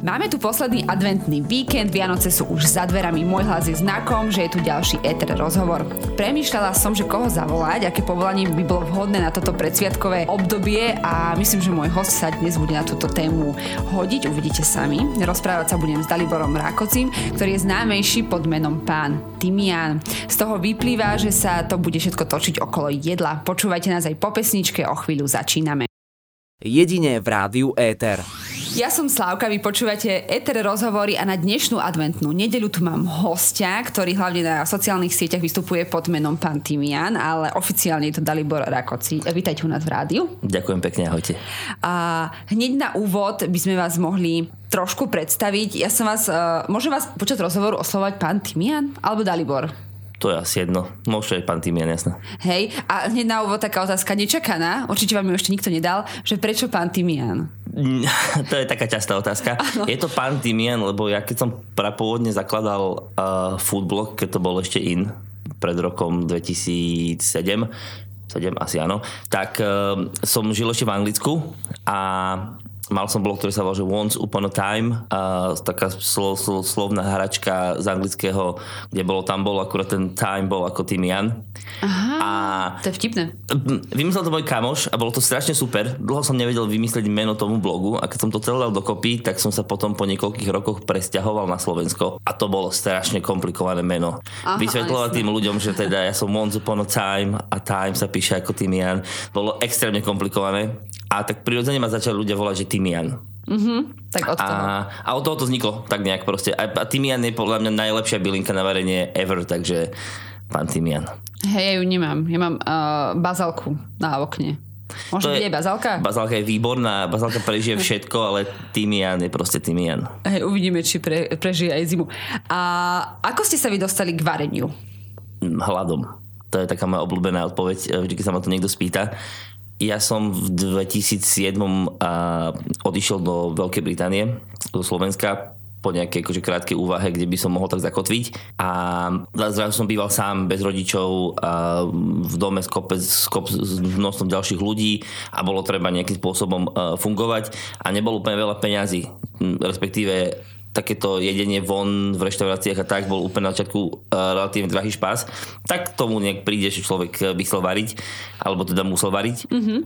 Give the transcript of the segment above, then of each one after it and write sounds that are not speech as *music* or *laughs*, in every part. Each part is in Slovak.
Máme tu posledný adventný víkend, Vianoce sú už za dverami, môj hlas je znakom, že je tu ďalší ETR rozhovor. Premýšľala som, že koho zavolať, aké povolanie by bolo vhodné na toto predsviatkové obdobie a myslím, že môj host sa dnes bude na túto tému hodiť, uvidíte sami. Rozprávať sa budem s Daliborom Rákocim, ktorý je známejší pod menom pán Timian. Z toho vyplýva, že sa to bude všetko točiť okolo jedla. Počúvajte nás aj po pesni pesničke o chvíľu začíname. Jedine v rádiu Éter. Ja som Slávka, vy počúvate Eter rozhovory a na dnešnú adventnú nedelu tu mám hostia, ktorý hlavne na sociálnych sieťach vystupuje pod menom Pán Timian, ale oficiálne je to Dalibor Rakoci. Vítajte u nás v rádiu. Ďakujem pekne, ahojte. A hneď na úvod by sme vás mohli trošku predstaviť. Ja som vás, uh, môžem vás počať rozhovoru oslovať Pán Timian alebo Dalibor? To je asi jedno. Môžete aj pán Timian, jasné. Hej, a hneď na úvod taká otázka nečakaná, určite vám ju ešte nikto nedal, že prečo pán Timian? *laughs* to je taká častá otázka. Ano. Je to pán Timian, lebo ja keď som prapôvodne zakladal uh, foodblog, keď to bol ešte in, pred rokom 2007, 7 asi áno, tak uh, som žil ešte v Anglicku a mal som blog, ktorý sa volal, že Once Upon a Time, a taká slo, slo, slovná hračka z anglického, kde bolo, tam bol akurát ten time bol ako Timian. Aha, a to je vtipné. Vymyslel to môj kamoš a bolo to strašne super. Dlho som nevedel vymyslieť meno tomu blogu a keď som to celé dal dokopy, tak som sa potom po niekoľkých rokoch presťahoval na Slovensko a to bolo strašne komplikované meno. Aha, Vysvetľovať tým ľuďom, že teda ja som Once Upon a Time a Time sa píše ako Timian, bolo extrémne komplikované a tak prirodzene ma začali ľudia volať, že Timian. Mm-hmm, tak od toho. A, a od toho to vzniklo tak nejak proste. A, a Timian je podľa mňa najlepšia bylinka na varenie ever, takže pán Timian. Hej, ja ju nemám. Ja mám uh, bazalku na okne. Možno je bazalka? Bazalka je výborná, bazalka prežije všetko, ale Timian je proste Timian. Hej, uvidíme, či pre, prežije aj zimu. A ako ste sa vy dostali k vareniu? Hladom. To je taká moja obľúbená odpoveď, vždy, keď sa ma to niekto spýta ja som v 2007 odišiel do Veľkej Británie, do Slovenska po nejakej akože, krátkej úvahe, kde by som mohol tak zakotviť. A zrazu som býval sám, bez rodičov, a v dome s, kopec, s, kop, s množstvom ďalších ľudí a bolo treba nejakým spôsobom fungovať a nebolo úplne veľa peňazí. Respektíve takéto jedenie von v reštauráciách a tak bol úplne na začiatku uh, relatívne drahý špás, tak tomu nejak príde, že človek eh, by chcel variť, alebo teda musel variť. Mm-hmm.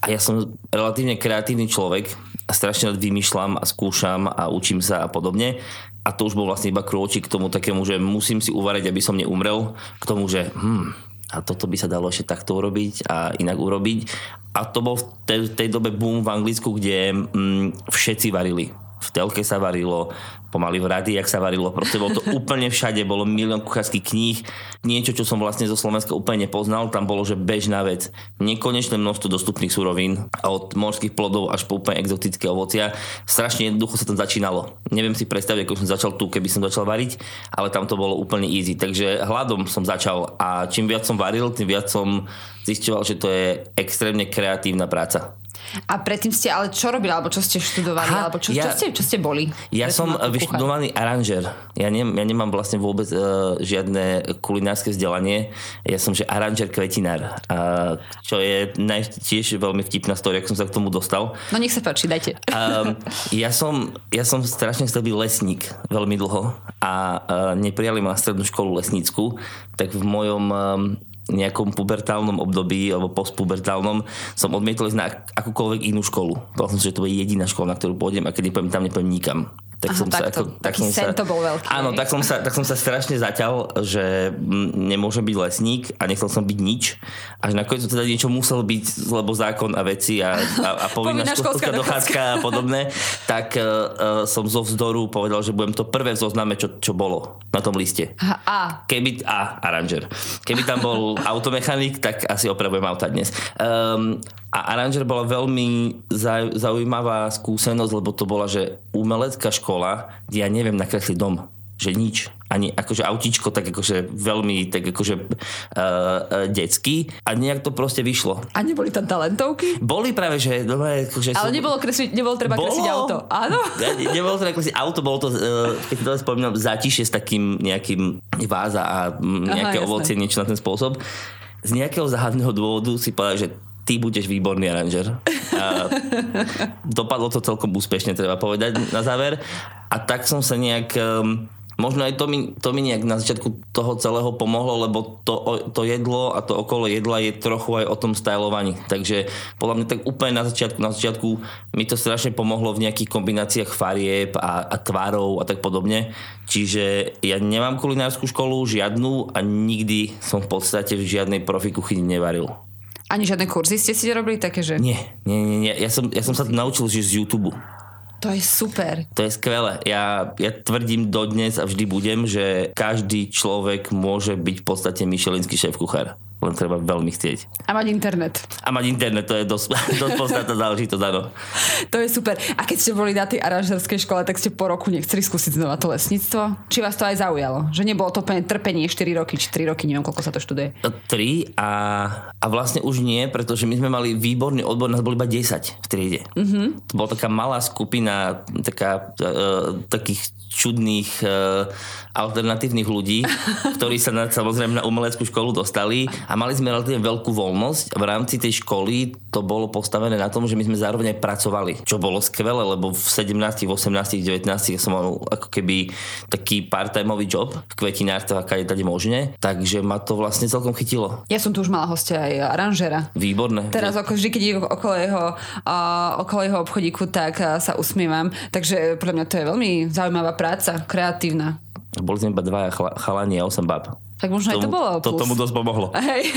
A ja som relatívne kreatívny človek a strašne rád vymýšľam a skúšam a učím sa a podobne. A to už bol vlastne iba krôčik k tomu takému, že musím si uvariť, aby som neumrel, k tomu, že hm, a toto by sa dalo ešte takto urobiť a inak urobiť. A to bol v tej, tej dobe boom v Anglicku, kde hm, všetci varili v telke sa varilo, pomaly v rádiách sa varilo, proste bolo to úplne všade, bolo milión kuchárských kníh, niečo, čo som vlastne zo Slovenska úplne nepoznal, tam bolo, že bežná vec, nekonečné množstvo dostupných surovín, od morských plodov až po úplne exotické ovocia, strašne jednoducho sa tam začínalo. Neviem si predstaviť, ako som začal tu, keby som začal variť, ale tam to bolo úplne easy, takže hľadom som začal a čím viac som varil, tým viac som zisťoval, že to je extrémne kreatívna práca. A predtým ste ale čo robili, alebo čo ste študovali, Aha, alebo čo, ja, čo, ste, čo ste boli? Ja som vyštudovaný aranžer. Ja, ne, ja nemám vlastne vôbec uh, žiadne kulinárske vzdelanie. Ja som že aranžer kvetinár. Uh, čo je naj, tiež veľmi vtipná story, ako som sa k tomu dostal. No nech sa páči, dajte. Uh, ja, som, ja som strašne chcel byť lesník veľmi dlho a uh, neprijali ma na strednú školu lesnícku, tak v mojom um, nejakom pubertálnom období alebo postpubertálnom som odmietol ísť na akúkoľvek inú školu. Povedal som, že to je jediná škola, na ktorú pôjdem a keď nepôjdem tam, nepôjdem nikam tak Aha, som sa, ako, tak som sa, to bol veľký. Áno, tak som, sa, tak som sa strašne zaťal, že nemôžem byť lesník a nechcel som byť nič. Až nakoniec to teda niečo musel byť, lebo zákon a veci a, a, a *laughs* povinná, povinná školská dochádzka a podobné, tak uh, som zo vzdoru povedal, že budem to prvé v zozname, čo, čo bolo na tom liste. A. Keby, a, aranžer. Keby tam bol *laughs* automechanik, tak asi opravujem auta dnes. Um, a aranžer bola veľmi zaujímavá skúsenosť, lebo to bola, že umelecká škola, kde ja neviem nakresliť dom. že nič. Ani akože autíčko tak akože veľmi tak akože uh, uh, detský a nejak to proste vyšlo. A neboli tam talentovky? Boli práve, že... No, akože Ale som, nebolo, kresliť, nebolo treba Bolo. kresliť auto. Áno? Ne, nebolo ako si auto, bolo to, uh, keď to spomínam, zátišie s takým nejakým váza a mm, nejaké Aha, ovocie, niečo na ten spôsob. Z nejakého záhadného dôvodu si povedal, že ty budeš výborný aranžer. Dopadlo to celkom úspešne, treba povedať na záver. A tak som sa nejak... Um, Možno aj to mi, to mi nejak na začiatku toho celého pomohlo, lebo to, to jedlo a to okolo jedla je trochu aj o tom stylovaní. Takže podľa mňa tak úplne na začiatku, na začiatku mi to strašne pomohlo v nejakých kombináciách farieb a, a tvárov a tak podobne. Čiže ja nemám kulinárskú školu, žiadnu a nikdy som v podstate v žiadnej profi kuchyni nevaril. Ani žiadne kurzy ste si robili také, že... Nie, nie, nie, nie. Ja som, ja som sa to naučil že z YouTube. To je super. To je skvelé. Ja, ja tvrdím dodnes a vždy budem, že každý človek môže byť v podstate myšelinský šéf kuchár. Len treba veľmi chcieť. A mať internet. A mať internet, to je dosť, *laughs* dosť podstatná záležitosť, áno. To je super. A keď ste boli na tej aranžerskej škole, tak ste po roku nechceli skúsiť znova to lesníctvo? Či vás to aj zaujalo? Že nebolo to úplne trpenie 4 roky, či 3 roky, neviem koľko sa to študuje. Tri a, a vlastne už nie, pretože my sme mali výborný odbor, nás boli iba 10 v triede. Mm-hmm. To bola taká malá skupina taká, uh, takých čudných uh, alternatívnych ľudí, *laughs* ktorí sa na, samozrejme na umeleckú školu dostali a mali sme relatívne veľkú voľnosť. V rámci tej školy to bolo postavené na tom, že my sme zároveň aj pracovali, čo bolo skvelé, lebo v 17, 18, 19 som mal ako keby taký part-timeový job v kvetinárstve a kade tade možne, takže ma to vlastne celkom chytilo. Ja som tu už mala hostia aj aranžera. Výborné. Teraz ako vždy, keď okolo jeho, uh, okolo jeho obchodíku, tak uh, sa usmievam. Takže pre mňa to je veľmi zaujímavá práca, kreatívna. Boli sme iba dvaja chalani a 8 bab. Tak možno aj to bolo to, plus. tomu dosť pomohlo. *laughs* Hej.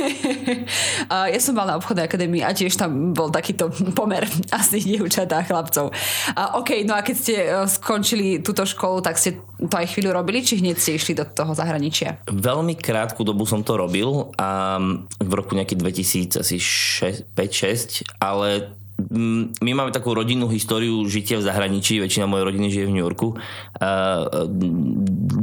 A ja som mal na obchodnej akadémii a tiež tam bol takýto *laughs* pomer asi dievčatá a chlapcov. A OK, no a keď ste uh, skončili túto školu, tak ste to aj chvíľu robili, či hneď ste išli do toho zahraničia? Veľmi krátku dobu som to robil a v roku nejaký 2005-6, ale my máme takú rodinnú históriu žitia v zahraničí, väčšina mojej rodiny žije v New Yorku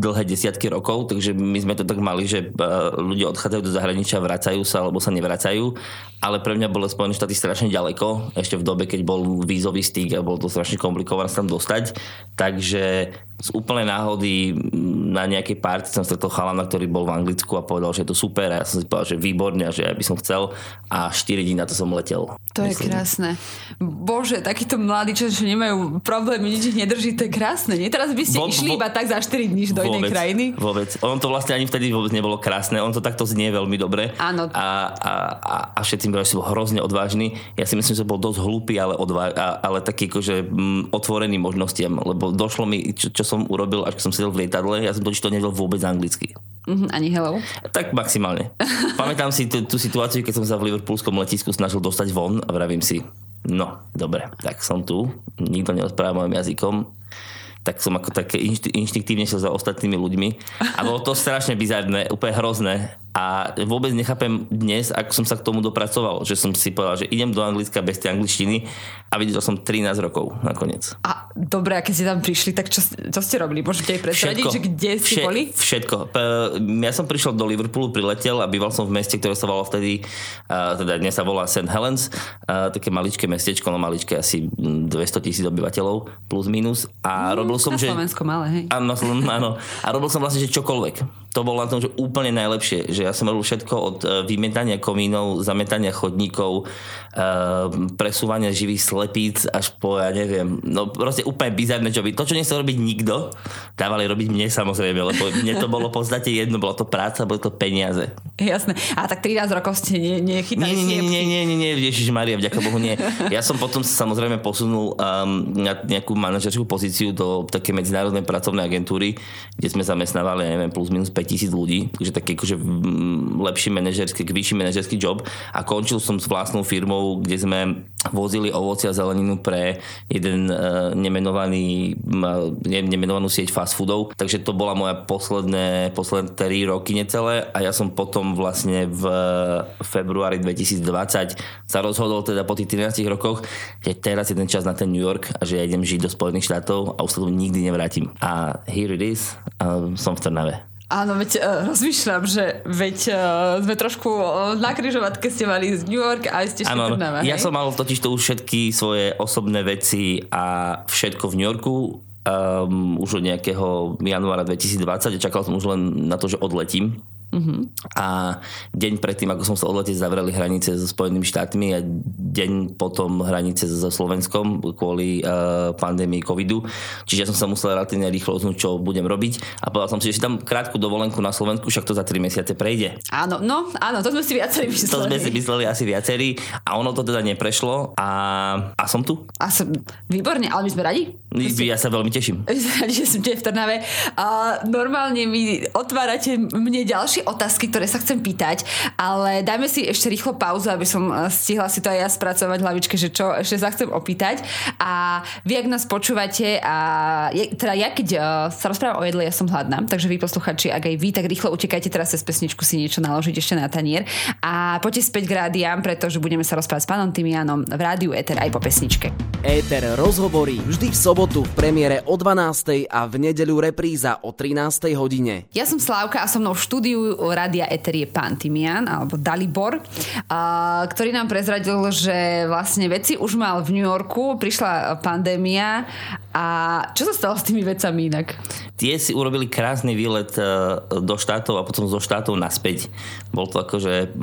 dlhé desiatky rokov, takže my sme to tak mali, že ľudia odchádzajú do zahraničia, vracajú sa alebo sa nevracajú, ale pre mňa bolo Spojené štáty strašne ďaleko, ešte v dobe, keď bol vízový styk a bolo to strašne komplikované sa tam dostať, takže z úplnej náhody mm, na nejakej party som stretol chalana, ktorý bol v Anglicku a povedal, že je to super a ja som si povedal, že výborne a že ja by som chcel a 4 dní na to som letel. To je krásne. Bože, takíto mladí, čo, čo nemajú problémy, nič ich nedrží, to je krásne. Nie? Teraz by ste Vo- išli vo- iba tak za 4 dní do inej krajiny. Vôbec. On to vlastne ani vtedy vôbec nebolo krásne. On to takto znie veľmi dobre. Áno. A, a, a, a všetci že si bol hrozne odvážny. Ja si myslím, že bol dosť hlúpy, ale, odvá- a, ale taký akože mm, otvorený možnostiam. Lebo došlo mi, čo, čo som urobil, až som sedel v lietadle, ja som totiž to nevedel vôbec anglicky. Mhm, ani hello. Tak maximálne. *laughs* Pamätám si tú, tú situáciu, keď som sa v liverpoolskom letisku snažil dostať von a vravím si, no, dobre, tak som tu, nikto nerozpráva mojim jazykom, tak som ako také inšti- inštiktívne šiel za ostatnými ľuďmi a bolo to strašne bizarné, úplne hrozné a vôbec nechápem dnes, ako som sa k tomu dopracoval, že som si povedal, že idem do Anglicka bez tej angličtiny a videl som 13 rokov nakoniec. A dobre, a keď ste tam prišli, tak čo, čo ste robili? Môžete aj prezradiť, že kde ste Vše- boli? Všetko. Ja som prišiel do Liverpoolu, priletel a býval som v meste, ktoré sa volalo vtedy, teda dnes sa volá St. Helens, také maličké mestečko, no maličké, asi mm, 200 tisíc obyvateľov, plus minus. A robil som, Na že... Slovensko malé, hej. Áno, *laughs* áno. A robil som vlastne, že čokoľvek. To bolo na tom, že úplne najlepšie. Že ja som robil všetko od e, vymetania komínov, zametania chodníkov, e, presúvania živých slepíc až po, ja neviem, no proste úplne bizarné joby. To, čo nechcel robiť nikto, dávali robiť mne samozrejme, lebo mne to bolo v podstate jedno, bola to práca, boli to peniaze. Jasné. A tak 13 rokov ste ne, nechytali Nie, nie, nie, nie, nie, nie, Ježiš Maria, vďaka Bohu nie. Ja som potom sa samozrejme posunul um, na nejakú manažerskú pozíciu do také medzinárodnej pracovnej agentúry, kde sme zamestnávali, ja neviem, plus minus 5 5000 ľudí, takže taký akože lepší manažerský, vyšší manažerský job a končil som s vlastnou firmou, kde sme vozili ovoci a zeleninu pre jeden uh, nemenovaný, ne, nemenovanú sieť fast foodov, takže to bola moja posledné, posledné 3 roky necelé a ja som potom vlastne v februári 2020 sa rozhodol teda po tých 13 rokoch, že teraz je ten čas na ten New York a že ja idem žiť do Spojených štátov a už sa tu nikdy nevrátim. A here it is, uh, som v Trnave. Áno, veď uh, rozmýšľam, že veď uh, sme trošku uh, na križovatke ste mali z New York a ste Áno, Trnava, ja som mal totiž to už všetky svoje osobné veci a všetko v New Yorku um, už od nejakého januára 2020 a čakal som už len na to, že odletím Uh-huh. A deň predtým, ako som sa odletieť, zavreli hranice so Spojenými štátmi a deň potom hranice so Slovenskom kvôli uh, pandémii covidu. Čiže ja som sa musel relatívne rýchlo rozhodnúť, čo budem robiť. A povedal som si, že si tam krátku dovolenku na Slovensku, však to za 3 mesiace prejde. Áno, no, áno, to sme si viacerí mysleli. To sme si mysleli asi viacerí a ono to teda neprešlo a, a som tu. A som, výborne, ale my sme radi. Ja sa veľmi teším. *laughs* My sme radi, že som v Trnave. A normálne mi otvárate mne ďalšie ďalšie otázky, ktoré sa chcem pýtať, ale dajme si ešte rýchlo pauzu, aby som eh, stihla si to aj ja spracovať v hlavičke, že čo ešte sa chcem opýtať. A vy, ak nás počúvate, a je, teda ja keď uh, sa rozprávam o jedle, ja som hladná, takže vy posluchači, ak aj vy, tak rýchlo utekajte teraz cez pesničku si niečo naložiť ešte na tanier. A poďte späť k rádiám, pretože budeme sa rozprávať s pánom Timianom v rádiu Eter aj po pesničke. Éter rozhovorí vždy v sobotu v premiére o 12. a v nedeľu repríza o 13. hodine. Ja som Slávka a so mnou v štúdiu Radia Eter je pán alebo Dalibor, a, ktorý nám prezradil, že vlastne veci už mal v New Yorku, prišla pandémia a čo sa stalo s tými vecami inak? Tie si urobili krásny výlet e, do štátov a potom zo štátov naspäť. Bol to akože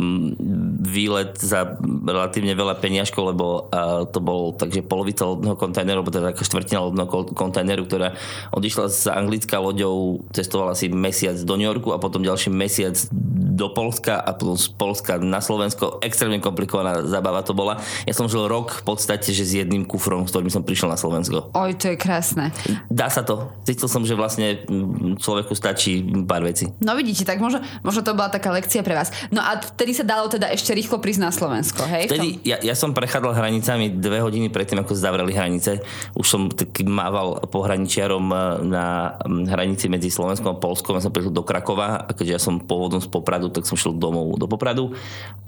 výlet za relatívne veľa peniažkov, lebo e, to bol takže polovica lodného kontajneru, alebo teda taká štvrtina lodného kontajneru, ktorá odišla z anglická loďou, cestovala si mesiac do New Yorku a potom ďalší mesiac do Polska a potom z Polska na Slovensko. Extrémne komplikovaná zabava to bola. Ja som žil rok v podstate, že s jedným kufrom, s ktorým som prišiel na Slovensko. Oj, to je krásne. Dá sa to. Cítil som, že vlastne človeku stačí pár vecí. No vidíte, tak možno, možno to bola taká lekcia pre vás. No a vtedy sa dalo teda ešte rýchlo prísť na Slovensko, hej? Vtedy, ja, ja som prechádzal hranicami dve hodiny predtým, ako zavreli hranice. Už som taký mával pohraničiarom eh, na hranici medzi Slovenskom a Polskom. Ja som prišiel do Krakova a keďže ja som pôvodom z Popradu, tak som šiel domov do Popradu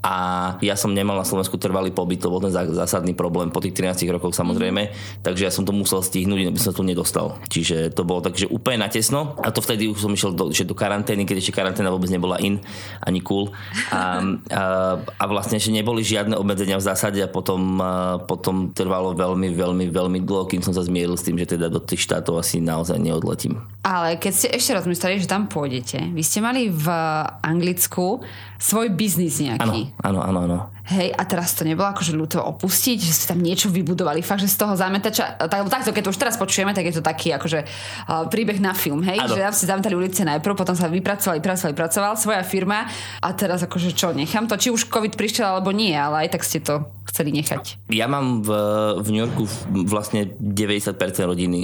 a ja som nemal na Slovensku trvalý pobyt, to bol ten zásadný problém po tých 13 rokoch samozrejme, mm. takže ja som to musel stihnúť, aby som to nedostal. Čiže to bolo takže úplne natesno a to vtedy už som išiel do, do karantény, keď ešte karanténa vôbec nebola in, ani cool. A, a, a vlastne, že neboli žiadne obmedzenia v zásade a potom, potom trvalo veľmi, veľmi, veľmi dlho, kým som sa zmieril s tým, že teda do tých štátov asi naozaj neodletím. Ale keď ste ešte rozmysleli, že tam pôjdete, vy ste mali v Anglicku svoj biznis nejaký. Áno, áno, áno. Hej, a teraz to nebolo akože ľúto opustiť, že ste tam niečo vybudovali, fakt, že z toho zametača, tak, takto, keď to už teraz počujeme, tak je to taký akože uh, príbeh na film, hej, ano. že tam si zametali ulice najprv, potom sa vypracovali, pracovali, pracoval, svoja firma a teraz akože čo, nechám to, či už COVID prišiel alebo nie, ale aj tak ste to chceli nechať. Ja mám v, v New Yorku vlastne 90% rodiny,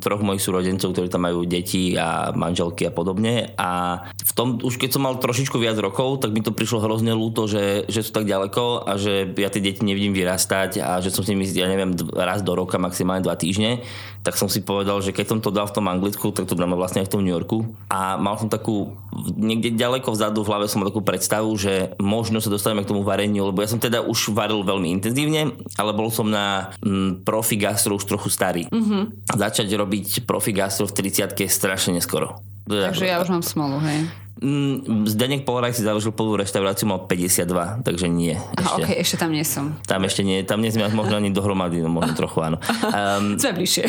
troch mojich súrodencov, ktorí tam majú deti a manželky a podobne a v tom, už keď som mal trošičku viac rokov, tak mi to prišlo hrozne ľúto, že, že sú tak ďaleko a že ja tie deti nevidím vyrastať a že som s nimi, ja neviem, raz do roka, maximálne dva týždne, tak som si povedal, že keď som to dal v tom Anglicku, tak to dáme vlastne aj v tom New Yorku. A mal som takú, niekde ďaleko vzadu v hlave som mal takú predstavu, že možno sa dostaneme k tomu vareniu, lebo ja som teda už varil veľmi intenzívne, ale bol som na mm, profi gastro už trochu starý. Mm-hmm. Začať robiť profi gastro v 30 je strašne neskoro. Takže ja už mám smolu, hej. Mm, Zdenek Poloraj si založil prvú reštauráciu, mal 52, takže nie. Ešte. Aha, okay, ešte tam nie som. Tam ešte nie, tam nie sme možno ani dohromady, no možno trochu áno. Um, *laughs* sme bližšie.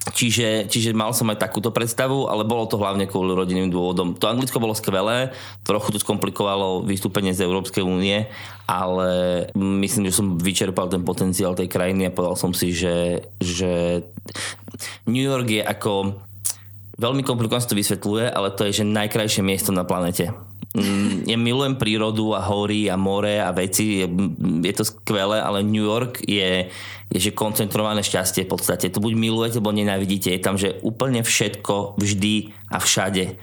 Čiže, čiže mal som aj takúto predstavu, ale bolo to hlavne kvôli rodinným dôvodom. To Anglicko bolo skvelé, trochu to skomplikovalo vystúpenie z Európskej únie, ale myslím, že som vyčerpal ten potenciál tej krajiny a povedal som si, že, že New York je ako veľmi komplikovane to vysvetľuje, ale to je, že najkrajšie miesto na planete. Mm, ja milujem prírodu a hory a more a veci, je, je to skvelé, ale New York je, je že koncentrované šťastie v podstate. To buď milujete, alebo nenávidíte. Je tam, že úplne všetko, vždy a všade.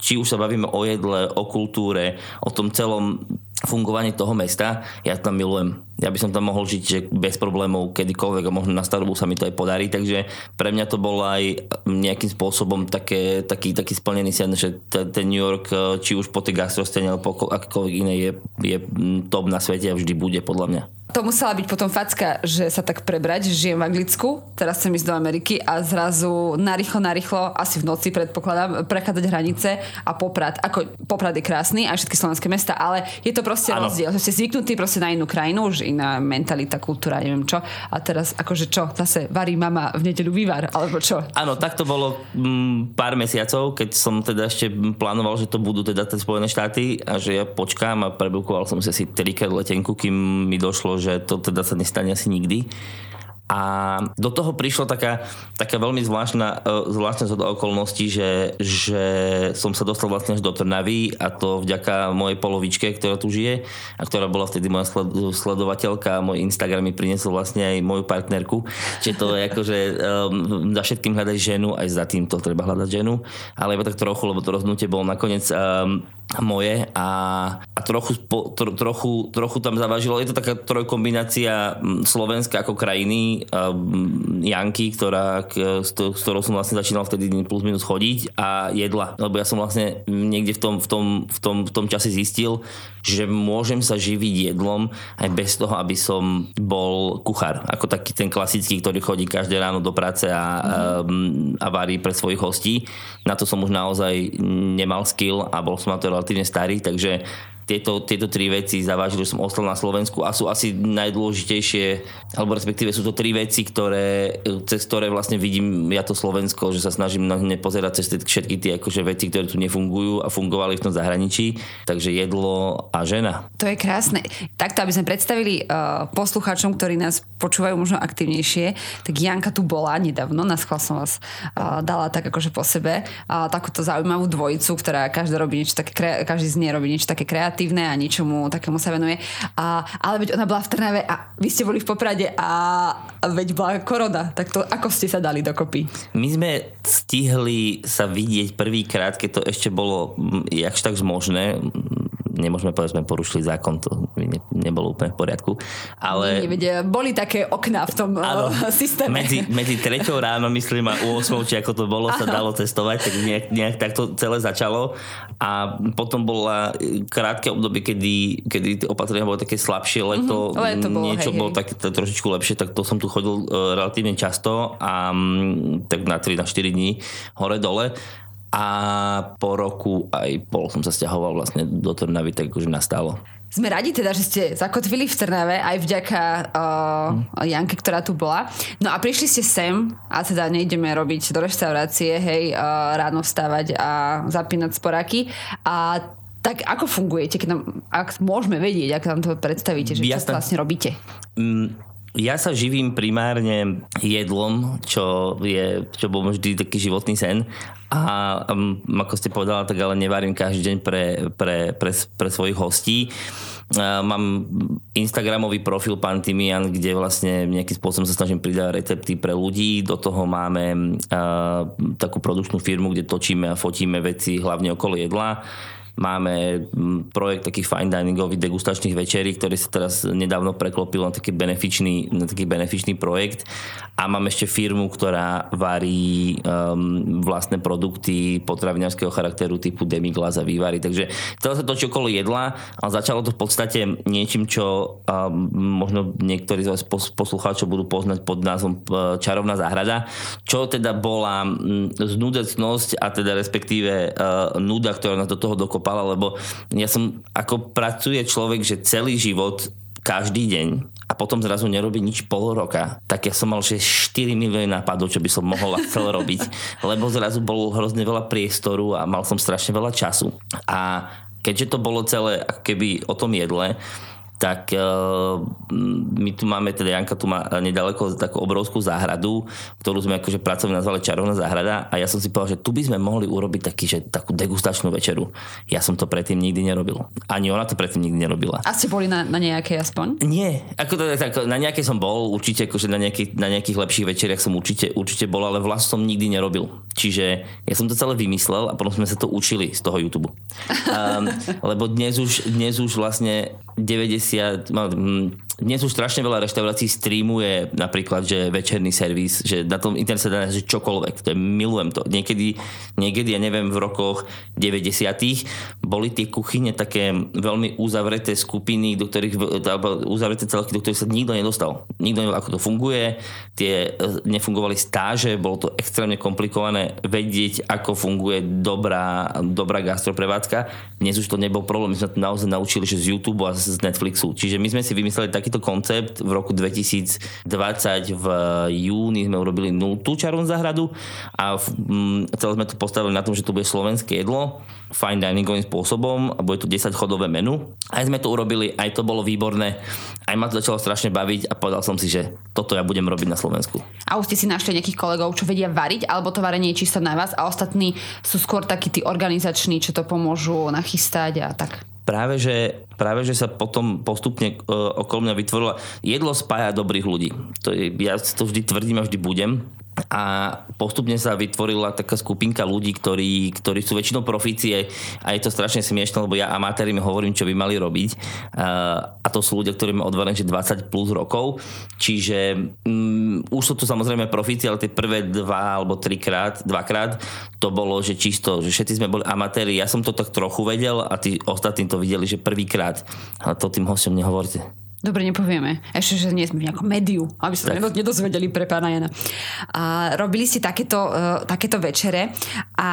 Či už sa bavíme o jedle, o kultúre, o tom celom fungovanie toho mesta, ja tam milujem. Ja by som tam mohol žiť že bez problémov kedykoľvek a možno na starobu sa mi to aj podarí, takže pre mňa to bolo aj nejakým spôsobom také, taký, taký splnený sen, že ten New York, či už po tej gastrostene alebo po akékoľvek iné je, je top na svete a vždy bude podľa mňa. To musela byť potom facka, že sa tak prebrať, že žijem v Anglicku, teraz chcem ísť do Ameriky a zrazu narýchlo, narýchlo, asi v noci predpokladám, prechádzať hranice a Poprad. Ako Poprad je krásny, aj všetky slovenské mesta, ale je to proste ano. rozdiel, že ste zvyknutí proste na inú krajinu, už iná mentalita, kultúra, neviem čo. A teraz akože čo, zase varí mama v nedeľu vývar, alebo čo? Áno, tak to bolo m, mm, pár mesiacov, keď som teda ešte plánoval, že to budú teda tie Spojené štáty a že ja počkám a prebukoval som si asi trikrát letenku, kým mi došlo, že to teda sa nestane asi nikdy. A do toho prišla taká, taká veľmi zvláštna, e, zvláštna zhoda okolností, že, že som sa dostal vlastne až do Trnavy a to vďaka mojej polovičke, ktorá tu žije a ktorá bola vtedy moja sledovateľka a môj Instagram mi priniesol vlastne aj moju partnerku. Čiže to je ako, že um, za všetkým hľadať ženu, aj za týmto treba hľadať ženu, ale iba tak trochu, lebo to rozhodnutie bolo nakoniec um, moje a, a trochu, po, tro, trochu, trochu tam zavažilo. Je to taká trojkombinácia Slovenska ako krajiny, Janky, ktorá, s, s ktorou som vlastne začínal vtedy plus minus chodiť a jedla. Lebo ja som vlastne niekde v tom, v tom, v tom, v tom čase zistil, že môžem sa živiť jedlom aj bez toho, aby som bol kuchár. Ako taký ten klasický, ktorý chodí každé ráno do práce a, a, a varí pre svojich hostí. Na to som už naozaj nemal skill a bol som na to relatívne starý, takže tieto, tieto tri veci zavážili, že som ostal na Slovensku a sú asi najdôležitejšie, alebo respektíve sú to tri veci, ktoré, cez ktoré vlastne vidím ja to Slovensko, že sa snažím na ne pozerať cez všetky tie akože veci, ktoré tu nefungujú a fungovali v tom zahraničí. Takže jedlo a žena. To je krásne. Takto, aby sme predstavili uh, poslucháčom, ktorí nás počúvajú možno aktivnejšie, tak Janka tu bola nedávno, na som vás uh, dala tak akože po sebe, uh, takúto zaujímavú dvojicu, ktorá každá robí niečo také, každý z nej robí niečo také kreatívne kreatívne a ničomu takému sa venuje. A, ale veď ona bola v Trnave a vy ste boli v Poprade a, veď bola korona. Tak to ako ste sa dali dokopy? My sme stihli sa vidieť prvýkrát, keď to ešte bolo jakž tak možné nemôžeme povedať, že sme porušili zákon, to ne, nebolo úplne v poriadku. Ale... Nevedia, boli také okná v tom ano, systéme. Medzi, medzi 3 ráno, myslím, a 8, či ako to bolo, sa dalo testovať, tak nejak, nejak takto celé začalo. A potom bola krátke obdobie, kedy, kedy tie opatrenia boli také slabšie, leto, mm-hmm, leto bolo, niečo hej, bolo hej. tak trošičku lepšie, tak to som tu chodil uh, relatívne často a um, tak na 3 na 4 dní hore-dole a po roku aj pol som sa stiahoval vlastne do Trnavy, tak už nastalo. Sme radi teda, že ste zakotvili v Trnave aj vďaka uh. Janke, ktorá tu bola. No a prišli ste sem a teda nejdeme robiť do reštaurácie, hej, uh, ráno vstávať a zapínať sporáky. A tak ako fungujete, keď nám, ak môžeme vedieť, ako nám to predstavíte, že Jasne. čo vlastne robíte? Mm, ja sa živím primárne jedlom, čo, je, čo bol vždy taký životný sen a um, ako ste povedala, tak ale nevarím každý deň pre, pre, pre, pre svojich hostí. Uh, mám Instagramový profil Pán Timian, kde vlastne nejakým spôsobom sa snažím pridávať recepty pre ľudí. Do toho máme uh, takú produkčnú firmu, kde točíme a fotíme veci hlavne okolo jedla Máme mm, projekt takých fine diningových degustačných večerí, ktorý sa teraz nedávno preklopil na taký benefičný, na taký benefičný projekt. A mám ešte firmu, ktorá varí um, vlastné produkty potravinárskeho charakteru typu demiglas a vývary. Takže celé sa točí okolo jedla, ale začalo to v podstate niečím, čo um, možno niektorí z vás poslucháčov budú poznať pod názvom Čarovná záhrada, čo teda bola um, znudecnosť a teda respektíve uh, nuda, ktorá nás do toho dokopala spala, lebo ja som, ako pracuje človek, že celý život každý deň a potom zrazu nerobí nič pol roka, tak ja som mal že 4 milióny nápadov, čo by som mohol a chcel robiť, *laughs* lebo zrazu bolo hrozne veľa priestoru a mal som strašne veľa času. A keďže to bolo celé keby o tom jedle, tak uh, my tu máme, teda Janka tu má nedaleko takú obrovskú záhradu, ktorú sme akože pracovne nazvali Čarovná záhrada a ja som si povedal, že tu by sme mohli urobiť taký, že takú degustačnú večeru. Ja som to predtým nikdy nerobil. Ani ona to predtým nikdy nerobila. A ste boli na, na nejakej aspoň? Nie, ako to, tak, na nejakej som bol, určite, akože na nejakých, na nejakých lepších večeriach som určite, určite bol, ale vlast som nikdy nerobil. Čiže ja som to celé vymyslel a potom sme sa to učili z toho YouTube. Um, *laughs* lebo dnes už, dnes už vlastne 90, iglesia, bueno, mm, dnes už strašne veľa reštaurácií streamuje napríklad, že večerný servis, že na tom internet sa dá že čokoľvek, to je, milujem to. Niekedy, niekedy, ja neviem, v rokoch 90 boli tie kuchyne také veľmi uzavreté skupiny, do ktorých, alebo uzavreté celky, do ktorých sa nikto nedostal. Nikto nevedel, ako to funguje, tie e, nefungovali stáže, bolo to extrémne komplikované vedieť, ako funguje dobrá, dobrá gastroprevádzka. Dnes už to nebol problém, my sme to naozaj naučili, že z YouTube a z Netflixu. Čiže my sme si vymysleli taký takýto koncept. V roku 2020 v júni sme urobili nultú čarovnú záhradu a v, mm, celé sme to postavili na tom, že to bude slovenské jedlo fine diningovým spôsobom a bude to 10 chodové menu. Aj sme to urobili, aj to bolo výborné. Aj ma to začalo strašne baviť a povedal som si, že toto ja budem robiť na Slovensku. A už ste si našli nejakých kolegov, čo vedia variť, alebo to varenie je čisto na vás a ostatní sú skôr takí tí organizační, čo to pomôžu nachystať a tak práve že, práve, že sa potom postupne uh, okolo mňa vytvorila. Jedlo spája dobrých ľudí. To je, ja to vždy tvrdím a vždy budem a postupne sa vytvorila taká skupinka ľudí, ktorí, ktorí sú väčšinou profície a je to strašne smiešne, lebo ja amatérim hovorím, čo by mali robiť. A to sú ľudia, ktorí majú odvarené 20 plus rokov, čiže um, už sú tu samozrejme profície, ale tie prvé dva alebo trikrát, dvakrát to bolo, že čisto, že všetci sme boli amatéri, ja som to tak trochu vedel a tí ostatní to videli, že prvýkrát, ale to tým hostom nehovorte. Dobre, nepovieme. Ešte, že nie sme v nejakom médiu, aby sa to nedozvedeli pre pána Jana. A robili ste takéto, uh, takéto večere a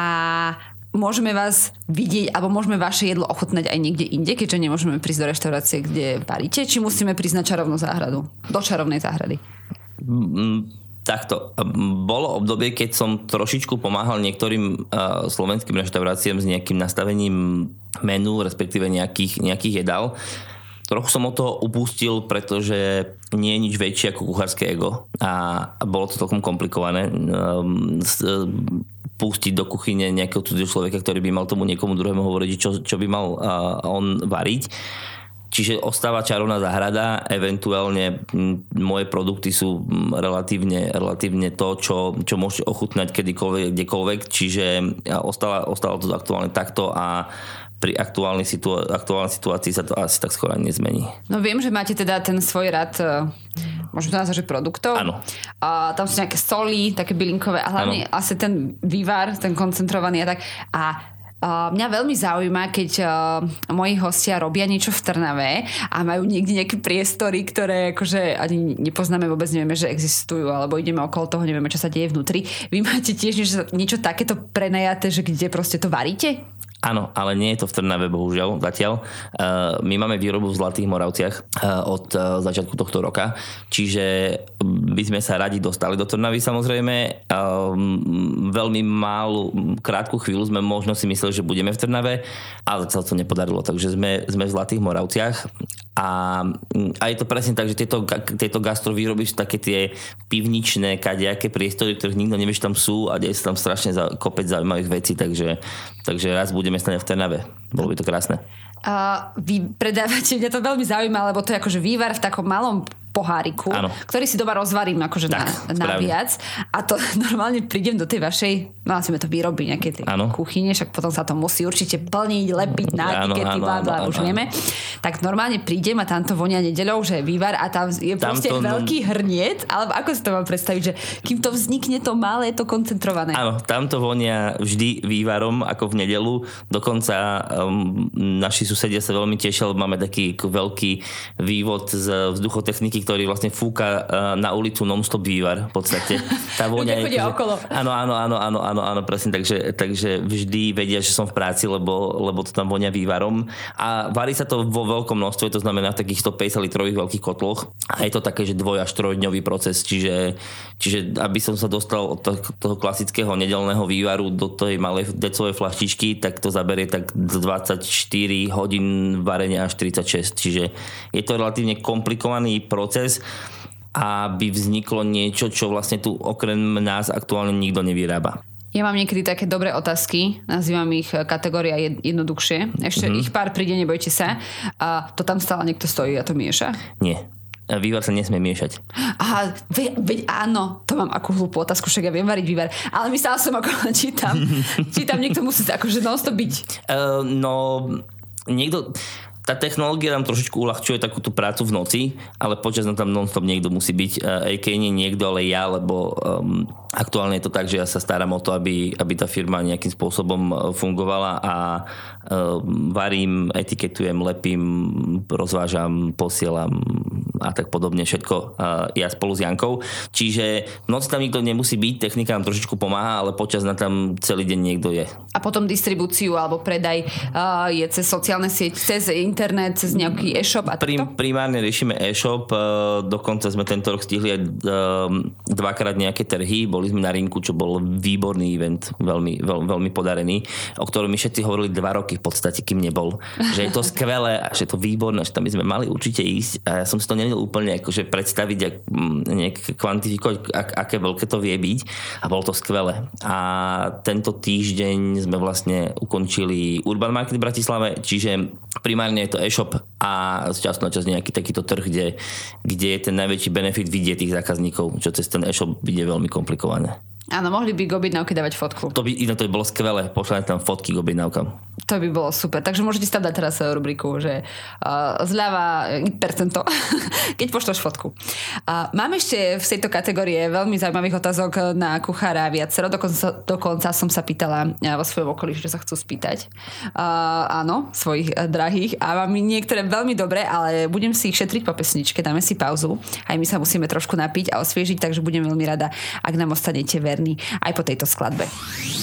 môžeme vás vidieť, alebo môžeme vaše jedlo ochutnať aj niekde inde, keďže nemôžeme prísť do reštaurácie, kde varíte, či musíme prísť na čarovnú záhradu, do čarovnej záhrady? Mm, takto. Bolo obdobie, keď som trošičku pomáhal niektorým uh, slovenským reštauráciám s nejakým nastavením menu, respektíve nejakých, nejakých jedál. Trochu som od toho upustil, pretože nie je nič väčšie ako kuchárske ego a bolo to celkom komplikované um, pustiť do kuchyne nejakého cudzieho človeka, ktorý by mal tomu niekomu druhému hovoriť, čo, čo by mal on variť. Čiže ostáva čarovná záhrada, eventuálne moje produkty sú relatívne, relatívne to, čo, čo môžete ochutnať kedykoľvek, kdekoľvek, čiže ostalo, ostalo to aktuálne takto a pri aktuálnej, situa- aktuálnej situácii sa to asi tak skoro nezmení. No viem, že máte teda ten svoj rad, e, môžeme to nazvať, že produktov. Áno. A tam sú nejaké soli, také bylinkové a hlavne ano. asi ten vývar, ten koncentrovaný a tak. A Uh, mňa veľmi zaujíma, keď uh, moji hostia robia niečo v Trnave a majú niekde nejaké priestory, ktoré akože ani nepoznáme, vôbec nevieme, že existujú, alebo ideme okolo toho, nevieme, čo sa deje vnútri. Vy máte tiež niečo, niečo takéto prenajaté, že kde proste to varíte? Áno, ale nie je to v Trnave, bohužiaľ, zatiaľ. Uh, my máme výrobu v Zlatých Moravciach uh, od uh, začiatku tohto roka, čiže by sme sa radi dostali do Trnavy samozrejme. Veľmi málu, krátku chvíľu sme možno si mysleli, že budeme v Trnave, ale zatiaľ to nepodarilo, takže sme, sme v Zlatých Moravciach a, a je to presne tak, že tieto, tieto gastrovýroby sú také tie pivničné, kadejaké priestory, ktorých nikto nevie, že tam sú a deje sa tam strašne za, kopec zaujímavých vecí, takže, takže raz budeme stať v Trnave. Bolo by to krásne. Uh, vy predávate, mňa to veľmi zaujíma, lebo to je akože vývar v takom malom poháriku, ano. ktorý si doma rozvarím akože tak, na, na viac a to *laughs* normálne prídem do tej vašej, no asi to vyrobí nejaké tej ano. kuchyne, však potom sa to musí určite plniť, lepiť na etikety, blá, už vieme. Tak normálne prídem a tam to vonia nedeľou, že je vývar a tam je tam proste to, veľký hrniec, alebo ako si to mám predstaviť, že kým to vznikne to malé, to koncentrované. Áno, tam to vonia vždy vývarom ako v nedelu, dokonca um, naši susedia sa veľmi tešili, máme taký veľký vývod z vzduchotechniky, ktorý vlastne fúka uh, na ulicu non-stop vývar v podstate. Tá *laughs* voňa je... Akože, okolo. Áno, áno, áno, áno, áno. Áno, áno, presne, takže, takže vždy vedia, že som v práci, lebo, lebo to tam vonia vývarom. A varí sa to vo veľkom množstve, to znamená v takých 150 litrových veľkých kotloch. A je to také, že dvoj až trojdňový proces, čiže, čiže aby som sa dostal od toho, klasického nedelného vývaru do tej malej decovej flaštičky, tak to zaberie tak 24 hodín varenia až 36. Čiže je to relatívne komplikovaný proces aby vzniklo niečo, čo vlastne tu okrem nás aktuálne nikto nevyrába. Ja mám niekedy také dobré otázky, nazývam ich eh, kategória jednoduchšie. Ešte mm-hmm. ich pár príde, nebojte sa. A to tam stále niekto stojí a to mieša? Nie. Vývar sa nesmie miešať. Aha, veď, veď áno, to mám akú hlúpu otázku, však ja viem variť vývar. Ale myslela som, ako *laughs* čítam, čítam, niekto musí akože non byť. Uh, no, niekto tá technológia nám trošičku uľahčuje takú tú prácu v noci, ale počas na tam non-stop niekto musí byť. Aj keď nie niekto, ale ja, lebo um, aktuálne je to tak, že ja sa starám o to, aby, aby tá firma nejakým spôsobom uh, fungovala a um, varím, etiketujem, lepím, rozvážam, posielam a tak podobne všetko uh, ja spolu s Jankou. Čiže v noci tam nikto nemusí byť, technika nám trošičku pomáha, ale počas na tam celý deň niekto je. A potom distribúciu alebo predaj uh, je cez sociálne sieť, cez internet, cez nejaký e-shop a Prim, Primárne riešime e-shop, e, dokonca sme tento rok stihli aj e, dvakrát nejaké trhy, boli sme na rinku, čo bol výborný event, veľmi, veľ, veľmi podarený, o ktorom mi všetci hovorili dva roky v podstate, kým nebol. Že je to *laughs* skvelé a že je to výborné, že tam by sme mali určite ísť a ja som si to nevedel úplne akože predstaviť, ak, nejak kvantifikovať, ak, aké veľké to vie byť a bolo to skvelé. A tento týždeň sme vlastne ukončili Urban Market v Bratislave, čiže primárne je to e-shop a z času na čas nejaký takýto trh, kde, kde je ten najväčší benefit vidieť tých zákazníkov, čo cez ten e-shop bude veľmi komplikované. vorne. Áno, mohli by k objednávke dávať fotku. To by, inak to by bolo skvelé, pošlať tam fotky k objednávkam. To by bolo super. Takže môžete tam dať teraz eh, rubriku, že uh, zľava percento, *laughs* keď pošleš fotku. Uh, mám ešte v tejto kategórie veľmi zaujímavých otázok na kuchára viacero. Dokonca, dokonca som sa pýtala vo svojom okolí, že sa chcú spýtať. Uh, áno, svojich uh, drahých. A mám niektoré veľmi dobré, ale budem si ich šetriť po pesničke. Dáme si pauzu. Aj my sa musíme trošku napiť a osviežiť, takže budem veľmi rada, ak nám ostanete verní aj po tejto skladbe.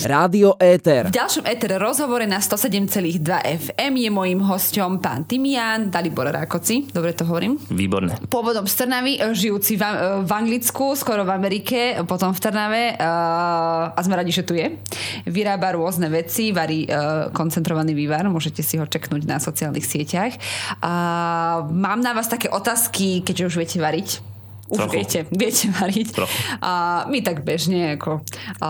Rádio Éter. V ďalšom Éter rozhovore na 107 107,2 FM je mojím hosťom pán Timian, Dalibor Rákoci. Dobre to hovorím? Výborné. Pôvodom z Trnavy, e, žijúci v, e, v Anglicku, skoro v Amerike, potom v Trnave uh, a sme radi, že tu je. Vyrába rôzne veci, varí uh, koncentrovaný vývar, môžete si ho čeknúť na sociálnych sieťach. Uh, mám na vás také otázky, keďže už viete variť už Trochu. viete, viete variť. A my tak bežne, ako... A,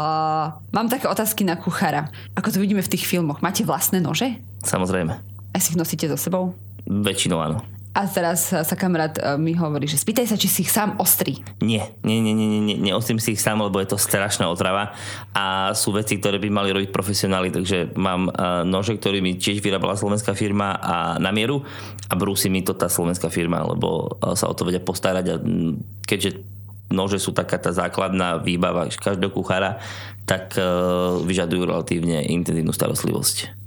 mám také otázky na kuchára. Ako to vidíme v tých filmoch. Máte vlastné nože? Samozrejme. A si ich nosíte so sebou? Väčšinou áno. A teraz sa kamarát e, mi hovorí, že spýtaj sa, či si ich sám ostrí. Nie, nie, nie, nie, nie, neostrím si ich sám, lebo je to strašná otrava a sú veci, ktoré by mali robiť profesionáli, takže mám uh, nože, ktorý mi tiež vyrábala slovenská firma a na mieru a brúsi mi to tá slovenská firma, lebo uh, sa o to vedia postarať a keďže nože sú taká tá základná výbava každého kuchára, tak vyžadujú relatívne intenzívnu starostlivosť.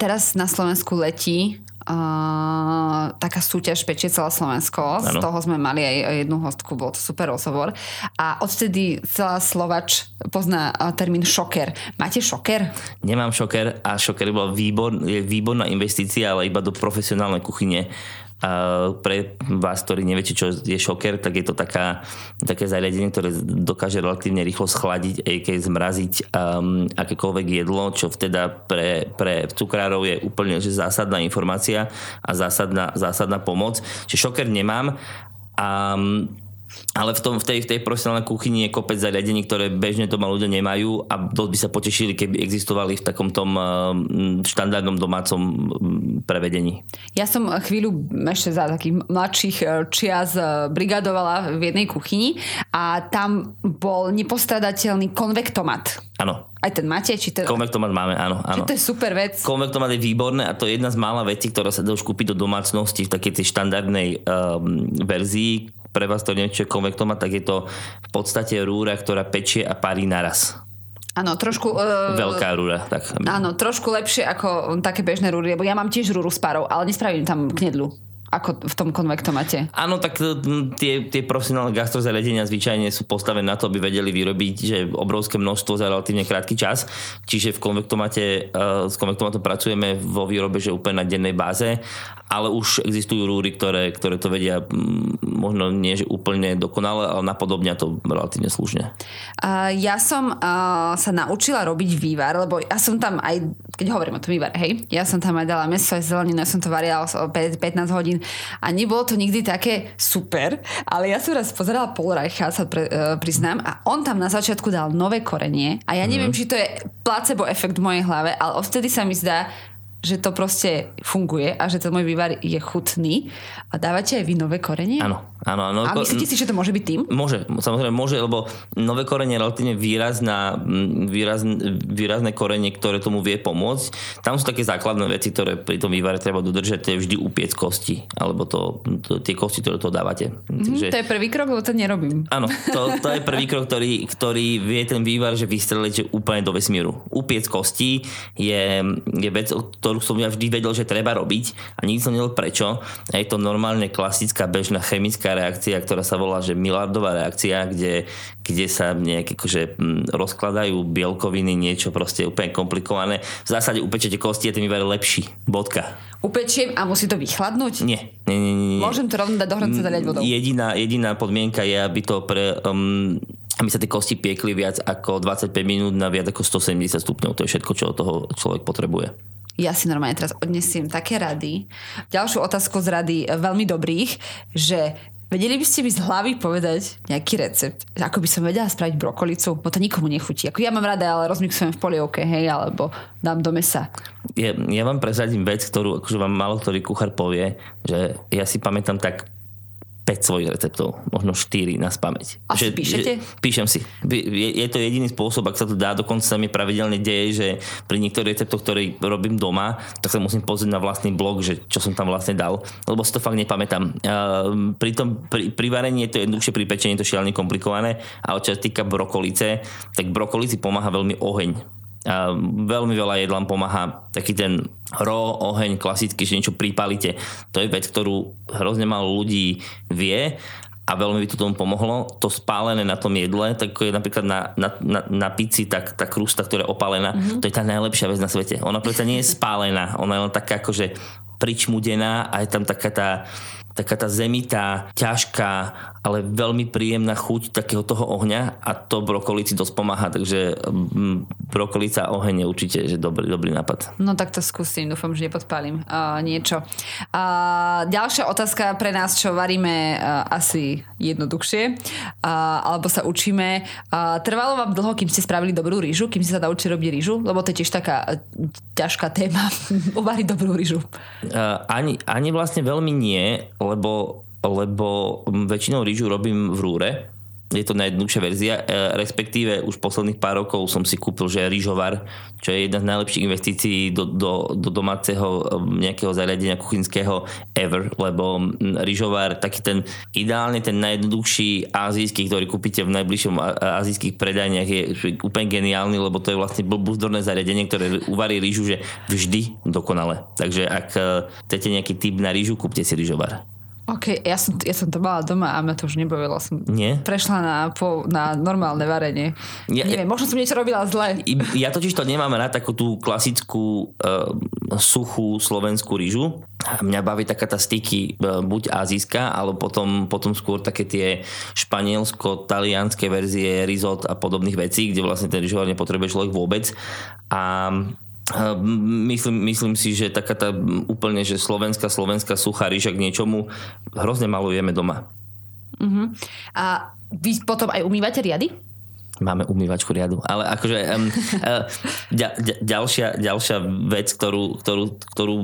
Teraz na Slovensku letí Uh, taká súťaž pečie celé Slovensko. Ano. Z toho sme mali aj jednu hostku, bol to super rozhovor. A odtedy celá Slovač pozná termín šoker. Máte šoker? Nemám šoker a šoker bol výbor, je výborná investícia, ale iba do profesionálnej kuchyne pre vás, ktorí neviete, čo je šoker, tak je to taká, také zariadenie, ktoré dokáže relatívne rýchlo schladiť, keď zmraziť um, akékoľvek jedlo, čo vteda pre, pre cukrárov je úplne že zásadná informácia a zásadná, zásadná pomoc. Čiže šoker nemám. Um, ale v, tom, v, tej, v tej profesionálnej kuchyni je kopec zariadení, ktoré bežne doma ľudia nemajú a dosť by sa potešili, keby existovali v takom tom eh, štandardnom domácom prevedení. Ja som chvíľu ešte za takých mladších eh, čias eh, brigadovala v jednej kuchyni a tam bol nepostradateľný konvektomat. Áno. Aj ten máte? Či to... Konvektomat máme, áno. áno. Či to je super vec. Konvektomat je výborné a to je jedna z mála vecí, ktorá sa dá už kúpiť do domácnosti v takej tej štandardnej um, verzii, pre vás to neviem, konvektomat, tak je to v podstate rúra, ktorá pečie a parí naraz. Áno, trošku... Uh, Veľká rúra. Tak. Áno, trošku lepšie ako také bežné rúry, lebo ja mám tiež rúru s parou, ale nespravím tam knedlu. ako v tom konvektomate. Áno, tak tie, tie profesionálne gastrozariadenia zvyčajne sú postavené na to, aby vedeli vyrobiť že obrovské množstvo za relatívne krátky čas. Čiže v konvektomate, uh, s konvektomatom pracujeme vo výrobe, že úplne na dennej báze, ale už existujú rúry, ktoré, ktoré to vedia možno nie, že úplne dokonale, ale napodobňa to relatívne slušne. Uh, ja som uh, sa naučila robiť vývar, lebo ja som tam aj, keď hovorím o tom vývar, hej, ja som tam aj dala meso, aj zeleninu, ja som to varila 15 hodín a nebolo to nikdy také super, ale ja som raz pozerala Polreicha, sa pre, uh, priznám, a on tam na začiatku dal nové korenie a ja neviem, mm. či to je placebo efekt v mojej hlave, ale odvtedy sa mi zdá, že to proste funguje a že ten môj vývar je chutný. A dávate aj vy nové korenie? Áno, áno. áno. A myslíte si, že to môže byť tým? Môže, samozrejme môže, lebo nové korenie je relatívne výrazná, výraz, výrazné korenie, ktoré tomu vie pomôcť. Tam sú také základné veci, ktoré pri tom vývare treba dodržať, to je vždy upiec kosti, alebo to, to, tie kosti, ktoré to dávate. Mm, Takže, to je prvý krok, lebo to nerobím. Áno, to, to je prvý krok, ktorý, ktorý vie ten vývar, že vystreliť že úplne do vesmíru. Upiec kosti je, je vec, ktorú ktorú som ja vždy vedel, že treba robiť a nikdy som nevedel prečo. Je to normálne klasická bežná chemická reakcia, ktorá sa volá, že Millardová reakcia, kde, kde sa nejak akože mm, rozkladajú bielkoviny, niečo proste úplne komplikované. V zásade upečete kosti a ten vývar lepší. Bodka. Upečiem a musí to vychladnúť? Nie. nie, nie, nie. Môžem to rovno dať do hrnca dať vodou? Jediná, jediná podmienka je, aby to pre... Um, aby sa tie kosti piekli viac ako 25 minút na viac ako 170 stupňov. To je všetko, čo od toho človek potrebuje ja si normálne teraz odnesiem také rady. Ďalšiu otázku z rady e, veľmi dobrých, že Vedeli by ste mi z hlavy povedať nejaký recept? Ako by som vedela spraviť brokolicu? Bo to nikomu nechutí. Ako ja mám rada, ale rozmixujem v polievke, hej, alebo dám do mesa. Ja, ja vám prezradím vec, ktorú akože vám malo ktorý kuchár povie, že ja si pamätám tak 5 svojich receptov, možno 4 na spameť. A že, píšete? Že, píšem si. Je, je to jediný spôsob, ak sa to dá, dokonca sa mi pravidelne deje, že pri niektorých receptoch, ktoré robím doma, tak sa musím pozrieť na vlastný blog, že čo som tam vlastne dal, lebo si to fakt nepamätám. Uh, pri, tom, pri, pri varení je to jednoduchšie, pri pečení je to šialne komplikované, ale čo sa týka brokolice, tak brokolici pomáha veľmi oheň a veľmi veľa jedlám pomáha taký ten ro, oheň, klasicky, že niečo pripalíte. To je vec, ktorú hrozne málo ľudí vie a veľmi by to tomu pomohlo. To spálené na tom jedle, tak je napríklad na, na, na, na pici tak, tá krústa, ktorá je opálená, mm-hmm. to je tá najlepšia vec na svete. Ona predsa nie je spálená, ona je len taká akože pričmudená a je tam taká tá taká tá zemitá, ťažká, ale veľmi príjemná chuť takého toho ohňa a to brokolici dosť pomáha, takže mm, brokolica a oheň je určite že dobrý, dobrý nápad. No tak to skúsim, dúfam, že nepodpálim uh, niečo. Uh, ďalšia otázka pre nás, čo varíme uh, asi jednoduchšie, uh, alebo sa učíme. Uh, trvalo vám dlho, kým ste spravili dobrú rýžu, kým ste sa naučili robiť rýžu? Lebo to je tiež taká uh, ťažká téma, *laughs* uvariť dobrú rýžu. Uh, ani, ani vlastne veľmi nie, lebo, lebo väčšinou rýžu robím v rúre, je to najjednoduchšia verzia, e, respektíve už posledných pár rokov som si kúpil, že rýžovar, čo je jedna z najlepších investícií do, do, do domáceho nejakého zariadenia kuchynského ever, lebo rýžovar, taký ten ideálne ten najjednoduchší azijský, ktorý kúpite v najbližšom azijských predajniach je úplne geniálny, lebo to je vlastne blbúzdorné zariadenie, ktoré uvarí rýžu, že vždy dokonale. Takže ak e, chcete nejaký typ na rýžu, kúpte si rýžovar. OK, ja som, ja som to mala doma a ma to už nebavilo. Som Nie? prešla na, po, na normálne varenie. Ja, Neviem, možno som niečo robila zle. Ja totiž to nemám rád takú tú klasickú uh, suchú slovenskú rýžu. Mňa baví taká tá styky uh, buď azijská, alebo potom, potom skôr také tie španielsko-talianské verzie risot a podobných vecí, kde vlastne ten rýžovar nepotrebuje človek vôbec. A Myslím, myslím si, že taká tá úplne, že slovenská, slovenská suchá ríža k niečomu hrozne malo jeme doma. Uh-huh. A vy potom aj umývate riady? Máme umývačku riadu. Ale akože *laughs* um, uh, ďalšia, ďalšia vec, ktorú, ktorú, ktorú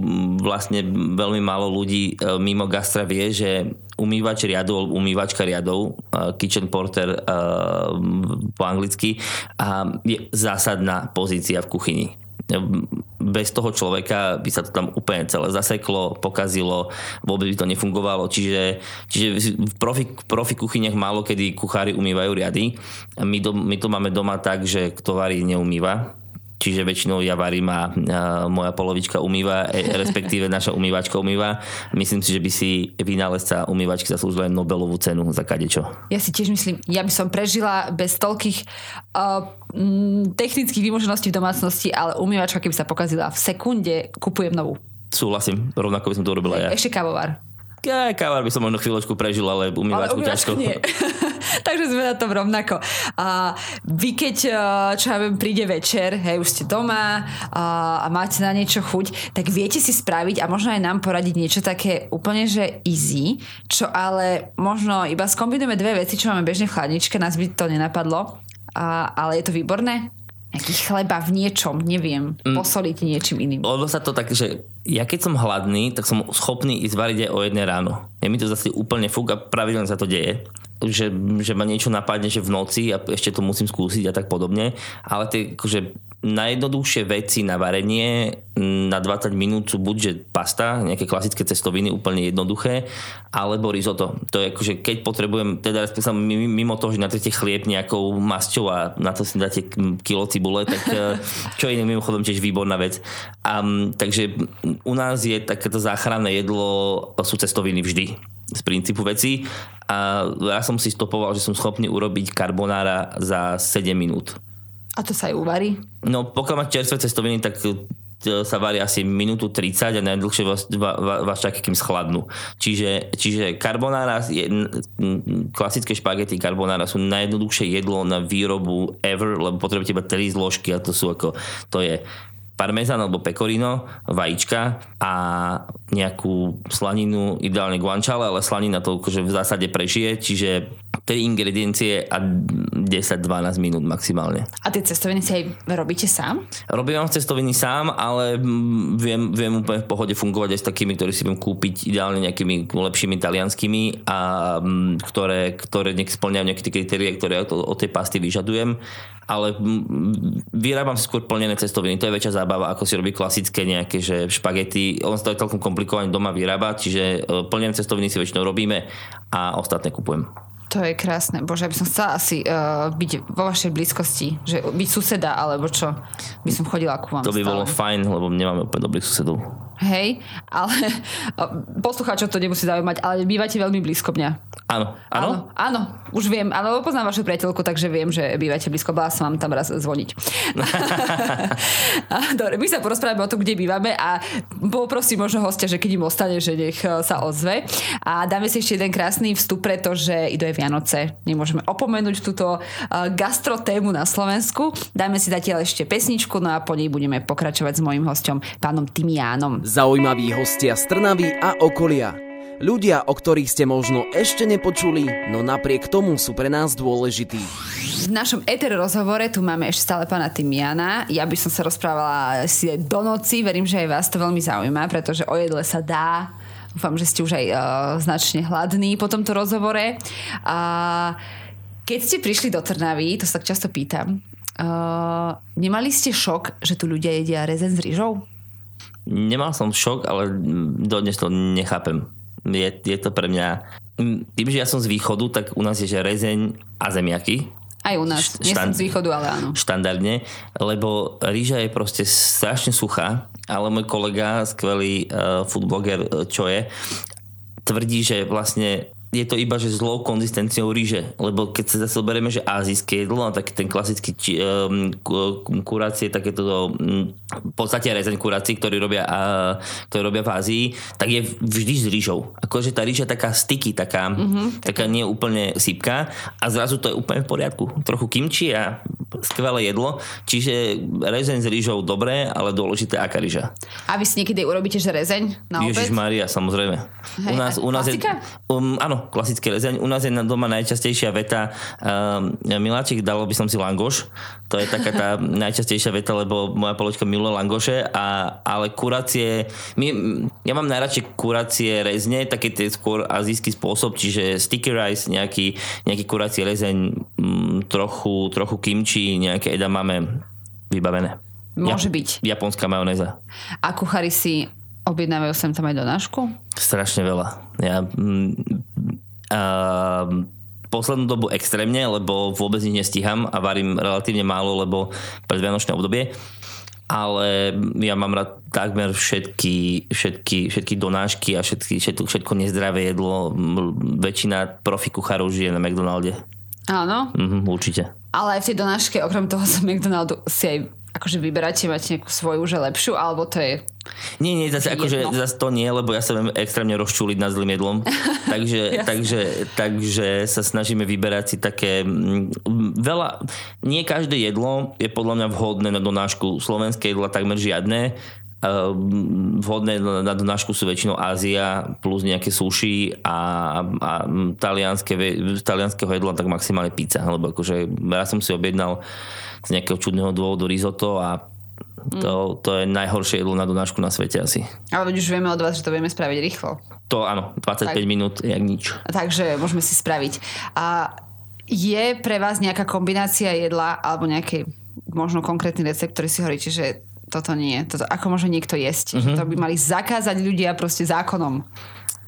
vlastne veľmi málo ľudí uh, mimo gastra vie, že umývač riadu, umývačka riadov, uh, kitchen porter uh, po anglicky, uh, je zásadná pozícia v kuchyni bez toho človeka by sa to tam úplne celé zaseklo, pokazilo, vôbec by to nefungovalo. Čiže, čiže v profi, profi kuchyniach málo kedy kuchári umývajú riady. My, do, my to máme doma tak, že kto varí, neumýva čiže väčšinou ja varím a, moja polovička umýva, e, respektíve naša umývačka umýva. Myslím si, že by si vynálezca umývačky zaslúžil len Nobelovú cenu za kadečo. Ja si tiež myslím, ja by som prežila bez toľkých uh, technických vymožeností v domácnosti, ale umývačka, keby sa pokazila v sekunde, kupujem novú. Súhlasím, rovnako by som to urobila ja. Ešte kávovar. Ja, by som možno chvíľočku prežil, ale umývačku, ťažko. Nie. *laughs* Takže sme na tom rovnako. A vy keď, e, čo ja viem, príde večer, hej, už ste doma a, a máte na niečo chuť, tak viete si spraviť a možno aj nám poradiť niečo také úplne, že easy, čo ale možno iba skombinujeme dve veci, čo máme bežne v chladničke, nás by to nenapadlo, a, ale je to výborné nejaký chleba v niečom, neviem, mm. posoliť niečím iným. Lebo sa to tak, že ja keď som hladný, tak som schopný ísť variť aj o jedné ráno. Je mi to zase úplne fúk a pravidelne sa to deje. Že, že ma niečo napadne, že v noci a ešte to musím skúsiť a tak podobne. Ale tie akože najjednoduchšie veci na varenie na 20 minút sú buď že pasta, nejaké klasické cestoviny, úplne jednoduché, alebo risotto. To je akože, keď potrebujem, teda mimo toho, že natrete chlieb nejakou masťou a na to si dáte kilo cibule, tak e, čo iné mimochodom tiež výborná vec. A, takže u nás je takéto záchranné jedlo, sú cestoviny vždy z princípu veci a ja som si stopoval, že som schopný urobiť karbonára za 7 minút. A to sa aj uvarí? No pokiaľ máte čerstvé cestoviny, tak e, sa varí asi minútu 30 a najdlhšie vás, vás čaká, kým schladnú. Čiže, čiže carbonara, je, klasické špagety carbonara sú najjednoduchšie jedlo na výrobu ever, lebo potrebujete iba 3 zložky a to sú ako, to je parmezán alebo pecorino, vajíčka a nejakú slaninu, ideálne guanciale, ale slanina to akože v zásade prežije, čiže 3 ingrediencie a 10-12 minút maximálne. A tie cestoviny si aj robíte sám? Robím vám cestoviny sám, ale viem, viem úplne v pohode fungovať aj s takými, ktorí si viem kúpiť ideálne nejakými lepšími talianskými a ktoré, ktoré nech splňajú nejaké tie kritérie, ktoré od tej pasty vyžadujem ale vyrábam si skôr plnené cestoviny. To je väčšia zábava, ako si robí klasické nejaké že špagety. On sa to je celkom komplikované doma vyrábať, čiže e, plnené cestoviny si väčšinou robíme a ostatné kupujem. To je krásne. Bože, ja by som chcela asi uh, byť vo vašej blízkosti. Že byť suseda, alebo čo. By som chodila ku vám To by stále. bolo fajn, lebo nemáme úplne dobrých susedov. Hej, ale *laughs* poslucháčov to nemusí zaujímať, ale bývate veľmi blízko mňa. Áno. Áno? Áno, už viem. Áno, poznám vašu priateľku, takže viem, že bývate blízko. Bala som vám tam raz zvoniť. *laughs* *laughs* Dobre, my sa porozprávame o tom, kde bývame a poprosím možno hostia, že keď im ostane, že nech e, sa ozve. A dáme si ešte jeden krásny vstup, pretože idú aj Vianoce. Nemôžeme opomenúť túto e, gastro tému na Slovensku. Dáme si zatiaľ ešte pesničku, no a po nej budeme pokračovať s mojim hostom, pánom Timiánom. Zaujímaví hostia z Trnavy a okolia. Ľudia, o ktorých ste možno ešte nepočuli, no napriek tomu sú pre nás dôležití. V našom Eter rozhovore tu máme ešte stále pána Timiana. Ja by som sa rozprávala si do noci, verím, že aj vás to veľmi zaujíma, pretože o jedle sa dá. Dúfam, že ste už aj uh, značne hladní po tomto rozhovore. A keď ste prišli do Trnavy, to sa tak často pýtam, uh, nemali ste šok, že tu ľudia jedia rezen s rýžou? Nemal som šok, ale dodnes to nechápem. Je, je to pre mňa... Tým, že ja som z východu, tak u nás je že rezeň a zemiaky. Aj u nás. Nie som z východu, ale áno. Štandardne, lebo rýža je proste strašne suchá, ale môj kolega, skvelý uh, foodbloger, čo je, tvrdí, že vlastne je to iba, že zlou konzistenciou ríže, lebo keď sa zase berieme, že azijské jedlo, no, tak ten klasický či, um, kurácie, takéto um, v podstate rezeň kurácií, ktorý robia, uh, ktorý robia v Ázii, tak je vždy s rýžou. Akože tá rýža taká sticky, taká, mm-hmm, taká nie úplne sypká a zrazu to je úplne v poriadku. Trochu kimči a skvelé jedlo, čiže rezeň s rýžou dobré, ale dôležité aká rýža. A vy si niekedy urobíte, že rezeň na obed? Ježiš Maria, samozrejme. Hej, u nás, u nás je, um, áno, klasické rezeň. U nás je doma najčastejšia veta um, Miláčik, dalo by som si langoš. To je taká tá *laughs* najčastejšia veta, lebo moja poločka miluje langoše, a, ale kuracie, my, ja mám najradšej kuracie rezne, taký ten skôr azijský spôsob, čiže sticky rice, nejaký, nejaký kuracie rezeň, m, trochu, trochu kimchi, nejaké edamame vybavené. Môže ja, byť. Japonská majonéza. A kuchári si objednávajú sem tam aj donášku? Strašne veľa. Ja, uh, poslednú dobu extrémne, lebo vôbec nič nestíham a varím relatívne málo, lebo predvianočné obdobie ale ja mám rád takmer všetky, všetky, všetky donášky a všetky, všetko, všetko nezdravé jedlo. Väčšina profi kuchárov žije na McDonalde. Áno. Mhm, určite. Ale aj v tej donáške, okrem toho z McDonaldu, si aj akože vyberáte, máte nejakú svoju že lepšiu, alebo to je nie, nie, zase, akože, zase to nie, lebo ja sa viem extrémne rozčuliť nad zlým jedlom. *laughs* takže, takže, takže sa snažíme vyberať si také mm, veľa, nie každé jedlo je podľa mňa vhodné na donášku. Slovenské jedla takmer žiadne. Ehm, vhodné na donášku sú väčšinou Ázia plus nejaké sushi a, a talianské, talianského jedla tak maximálne pizza, lebo akože ja som si objednal z nejakého čudného dôvodu risotto a to, to je najhoršie jedlo na donášku na svete asi. Ale už vieme od vás, že to vieme spraviť rýchlo. To áno, 25 tak. minút, jak nič. Takže môžeme si spraviť. A je pre vás nejaká kombinácia jedla alebo nejaký možno konkrétny recept, ktorý si hovoríte, že toto nie, toto, ako môže niekto jesť. Že to by mali zakázať ľudia proste zákonom.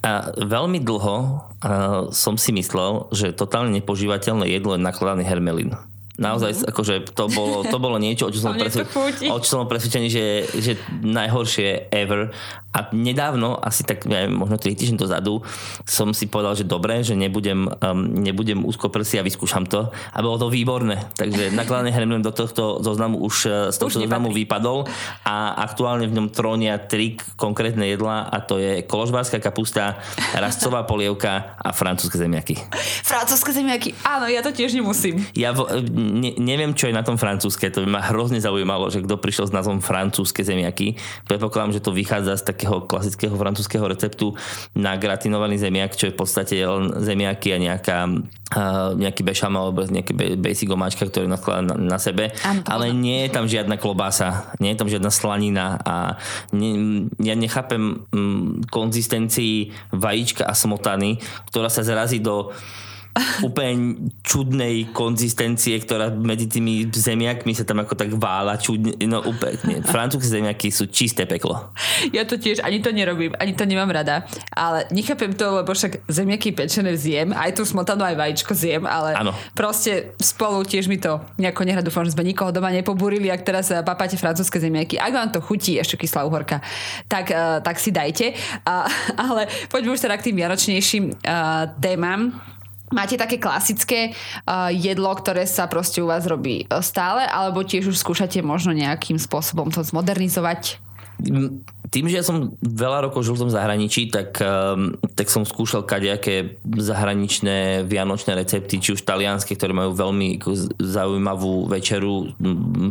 A veľmi dlho uh, som si myslel, že totálne nepožívateľné jedlo je nakladaný hermelín. Naozaj, mm-hmm. akože to bolo, to bolo niečo, o čo *laughs* som, presvedčený, o čo som presvedčený, že, že najhoršie ever. A nedávno, asi tak neviem, možno 3 týždň dozadu, som si povedal, že dobre, že nebudem, um, nebudem úzkoprsi a vyskúšam to. A bolo to výborné. Takže *laughs* nakladaný hremlin do tohto zoznamu už uh, z tohto zoznamu vypadol a aktuálne v ňom trónia tri konkrétne jedlá a to je koložbárska kapusta, rastcová polievka a francúzske zemiaky. Francúzske zemiaky, áno, ja to tiež nemusím. Ja vo, ne, neviem, čo je na tom francúzske, to by ma hrozne zaujímalo, že kto prišiel s názvom francúzske zemiaky. Predpokladám, že to vychádza z tak takého klasického francúzského receptu na gratinovaný zemiak, čo je v podstate len zemiaky a nejaká uh, nejaký bešamel alebo nejaký basic omáčka, ktorý naskladá na, na sebe. Ano, ale nie je tam žiadna klobása, nie je tam žiadna slanina a ne, ja nechápem um, konzistencii vajíčka a smotany, ktorá sa zrazí do úplne čudnej konzistencie, ktorá medzi tými zemiakmi sa tam ako tak vála čudne. No úplne. Francúzske zemiaky sú čisté peklo. Ja to tiež ani to nerobím, ani to nemám rada. Ale nechápem to, lebo však zemiaky pečené zjem, aj tú smotanu, aj vajíčko zjem, ale ano. proste spolu tiež mi to nejako nehrá. Dúfam, že sme nikoho doma nepobúrili, ak teraz eh, papáte francúzske zemiaky. Ak vám to chutí, ešte kyslá uhorka, tak, uh, tak si dajte. Uh, *laughs* ale poďme už teda k tým vianočnejším uh, témam. Máte také klasické uh, jedlo, ktoré sa proste u vás robí uh, stále, alebo tiež už skúšate možno nejakým spôsobom to zmodernizovať? Tým, že ja som veľa rokov žil v tom zahraničí, tak, um, tak som skúšal kadejaké zahraničné vianočné recepty, či už talianské, ktoré majú veľmi zaujímavú večeru,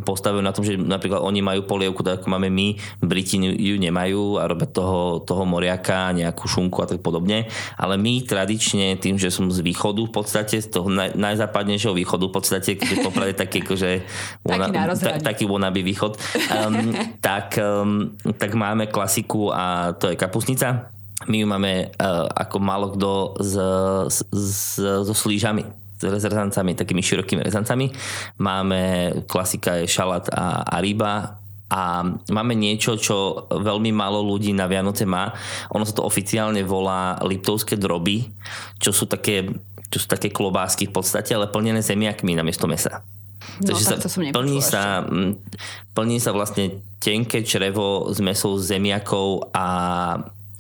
postavujú na tom, že napríklad oni majú polievku, tak ako máme my, Briti ju nemajú a robia toho, toho moriaka, nejakú šunku a tak podobne. Ale my tradične, tým, že som z východu v podstate, z toho naj, najzápadnejšieho východu v podstate, keď je poprade taký, akože, taký, ta, taký wannabe východ, um, tak, um, tak máme klasiku a to je kapusnica. My ju máme uh, ako málo kto s, s, s, so slížami s rezancami, takými širokými rezancami. Máme, klasika je šalát a, a ryba a máme niečo, čo veľmi málo ľudí na Vianoce má. Ono sa to oficiálne volá liptovské droby, čo sú také, čo sú také klobásky v podstate, ale plnené zemiakmi namiesto mesa. No, Takže sa to som plní, sa, plní sa vlastne tenké črevo s mesou zemiakov a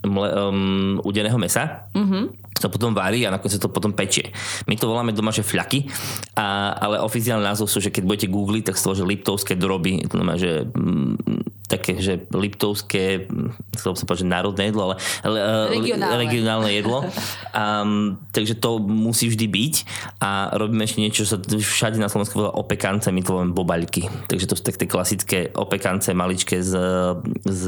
mle, um, udeného mesa. Mm-hmm sa potom varí a nakoniec sa to potom pečie. My to voláme doma, že fľaky, a, ale oficiálny názov sú, že keď budete googliť, tak to, že liptovské droby, to znamená, že mm, také, že liptovské, chcel som povedať, že národné jedlo, ale regionálne, regionálne jedlo. *laughs* Um, takže to musí vždy byť a robíme ešte niečo, čo sa všade na Slovensku volá opekance, my to voláme bobaľky. Takže to sú také klasické opekance maličké z, z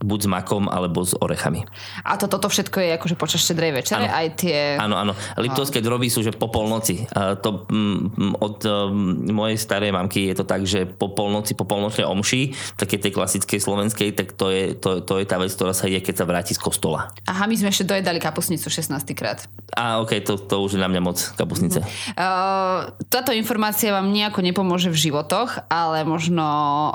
buď s makom alebo s orechami. A to, toto všetko je akože počas štedrej večere? Ano. Aj tie... Áno, áno. Liptovské droby sú, že po polnoci. To, mm, od um, mojej starej mamky je to tak, že po polnoci, po polnočnej omši, také tej klasickej slovenskej, tak to je, to, to je tá vec, ktorá sa je, keď sa vráti z kostola. Aha, my sme ešte dojedali kapusnicu 16 krát. A ok, to, to už je na mňa moc kapusnice. Uh-huh. Uh, táto informácia vám nejako nepomôže v životoch, ale možno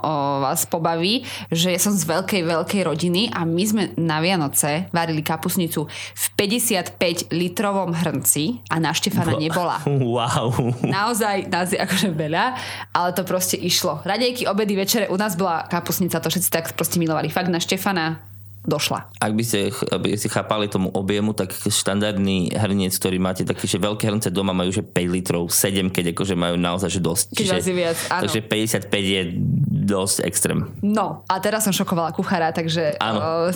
uh, vás pobaví, že ja som z veľkej, veľkej rodiny rodiny a my sme na Vianoce varili kapusnicu v 55 litrovom hrnci a na Štefana nebola. Wow. Naozaj nás je akože veľa, ale to proste išlo. Radejky, obedy, večere, u nás bola kapusnica, to všetci tak proste milovali. Fakt na Štefana došla. Ak by ste, aby ste chápali tomu objemu, tak štandardný hrniec, ktorý máte taký, že veľké hrnce doma majú že 5 litrov, 7, keď akože majú naozaj že dosť. Keď je viac, áno. Takže 55 je dosť extrém. No, a teraz som šokovala kuchára, takže Áno. uh,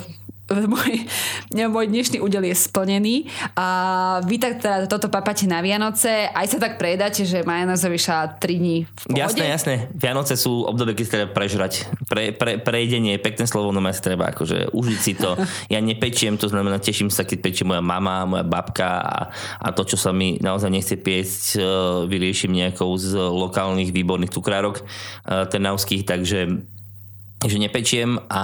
*laughs* môj, môj dnešný údel je splnený. A vy tak teda toto papáte na Vianoce, aj sa tak prejedáte, že majonéza vyšla 3 dní v pohode? Jasné, jasné. Vianoce sú obdobie, keď treba prežrať. Pre, pre, prejedenie je pekné slovo, no sa treba akože užiť si to. *laughs* Ja nepečiem, to znamená, teším sa, keď pečie moja mama, moja babka a, a to, čo sa mi naozaj nechce piesť, e, vyrieším nejakou z lokálnych výborných cukrárok e, trnavských, takže že nepečiem, a,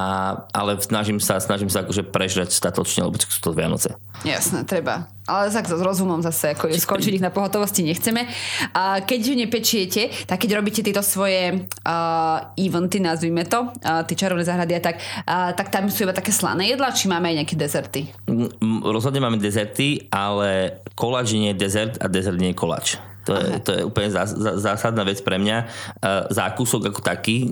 ale snažím sa, snažím sa akože prežrať statočne, lebo sú to Vianoce. Jasné, treba. Ale tak s rozumom zase, ako skončiť ich na pohotovosti nechceme. A keďže nepečiete, tak keď robíte tieto svoje uh, eventy, nazvime to, uh, tie čarovné záhrady a tak, uh, tak tam sú iba také slané jedlá, či máme aj nejaké dezerty? Mm, Rozhodne máme dezerty, ale koláč nie je dezert a dezert nie je koláč. To je, to je úplne zás, zásadná vec pre mňa. Zákusok ako taký,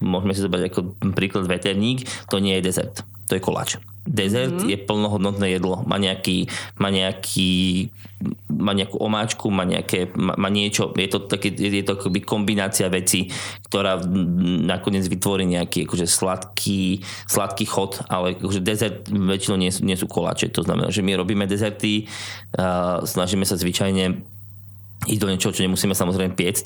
môžeme si zobrať ako príklad veterník, to nie je dezert, to je koláč. Dezert mm-hmm. je plnohodnotné jedlo. Má nejaký, má nejaký má nejakú omáčku, má, nejaké, má, má niečo, je to, také, je to akoby kombinácia vecí, ktorá nakoniec vytvorí nejaký akože sladký, sladký chod, ale akože dezert väčšinou nie, nie sú koláče. To znamená, že my robíme dezerty, uh, snažíme sa zvyčajne ísť do niečoho, čo nemusíme samozrejme piecť.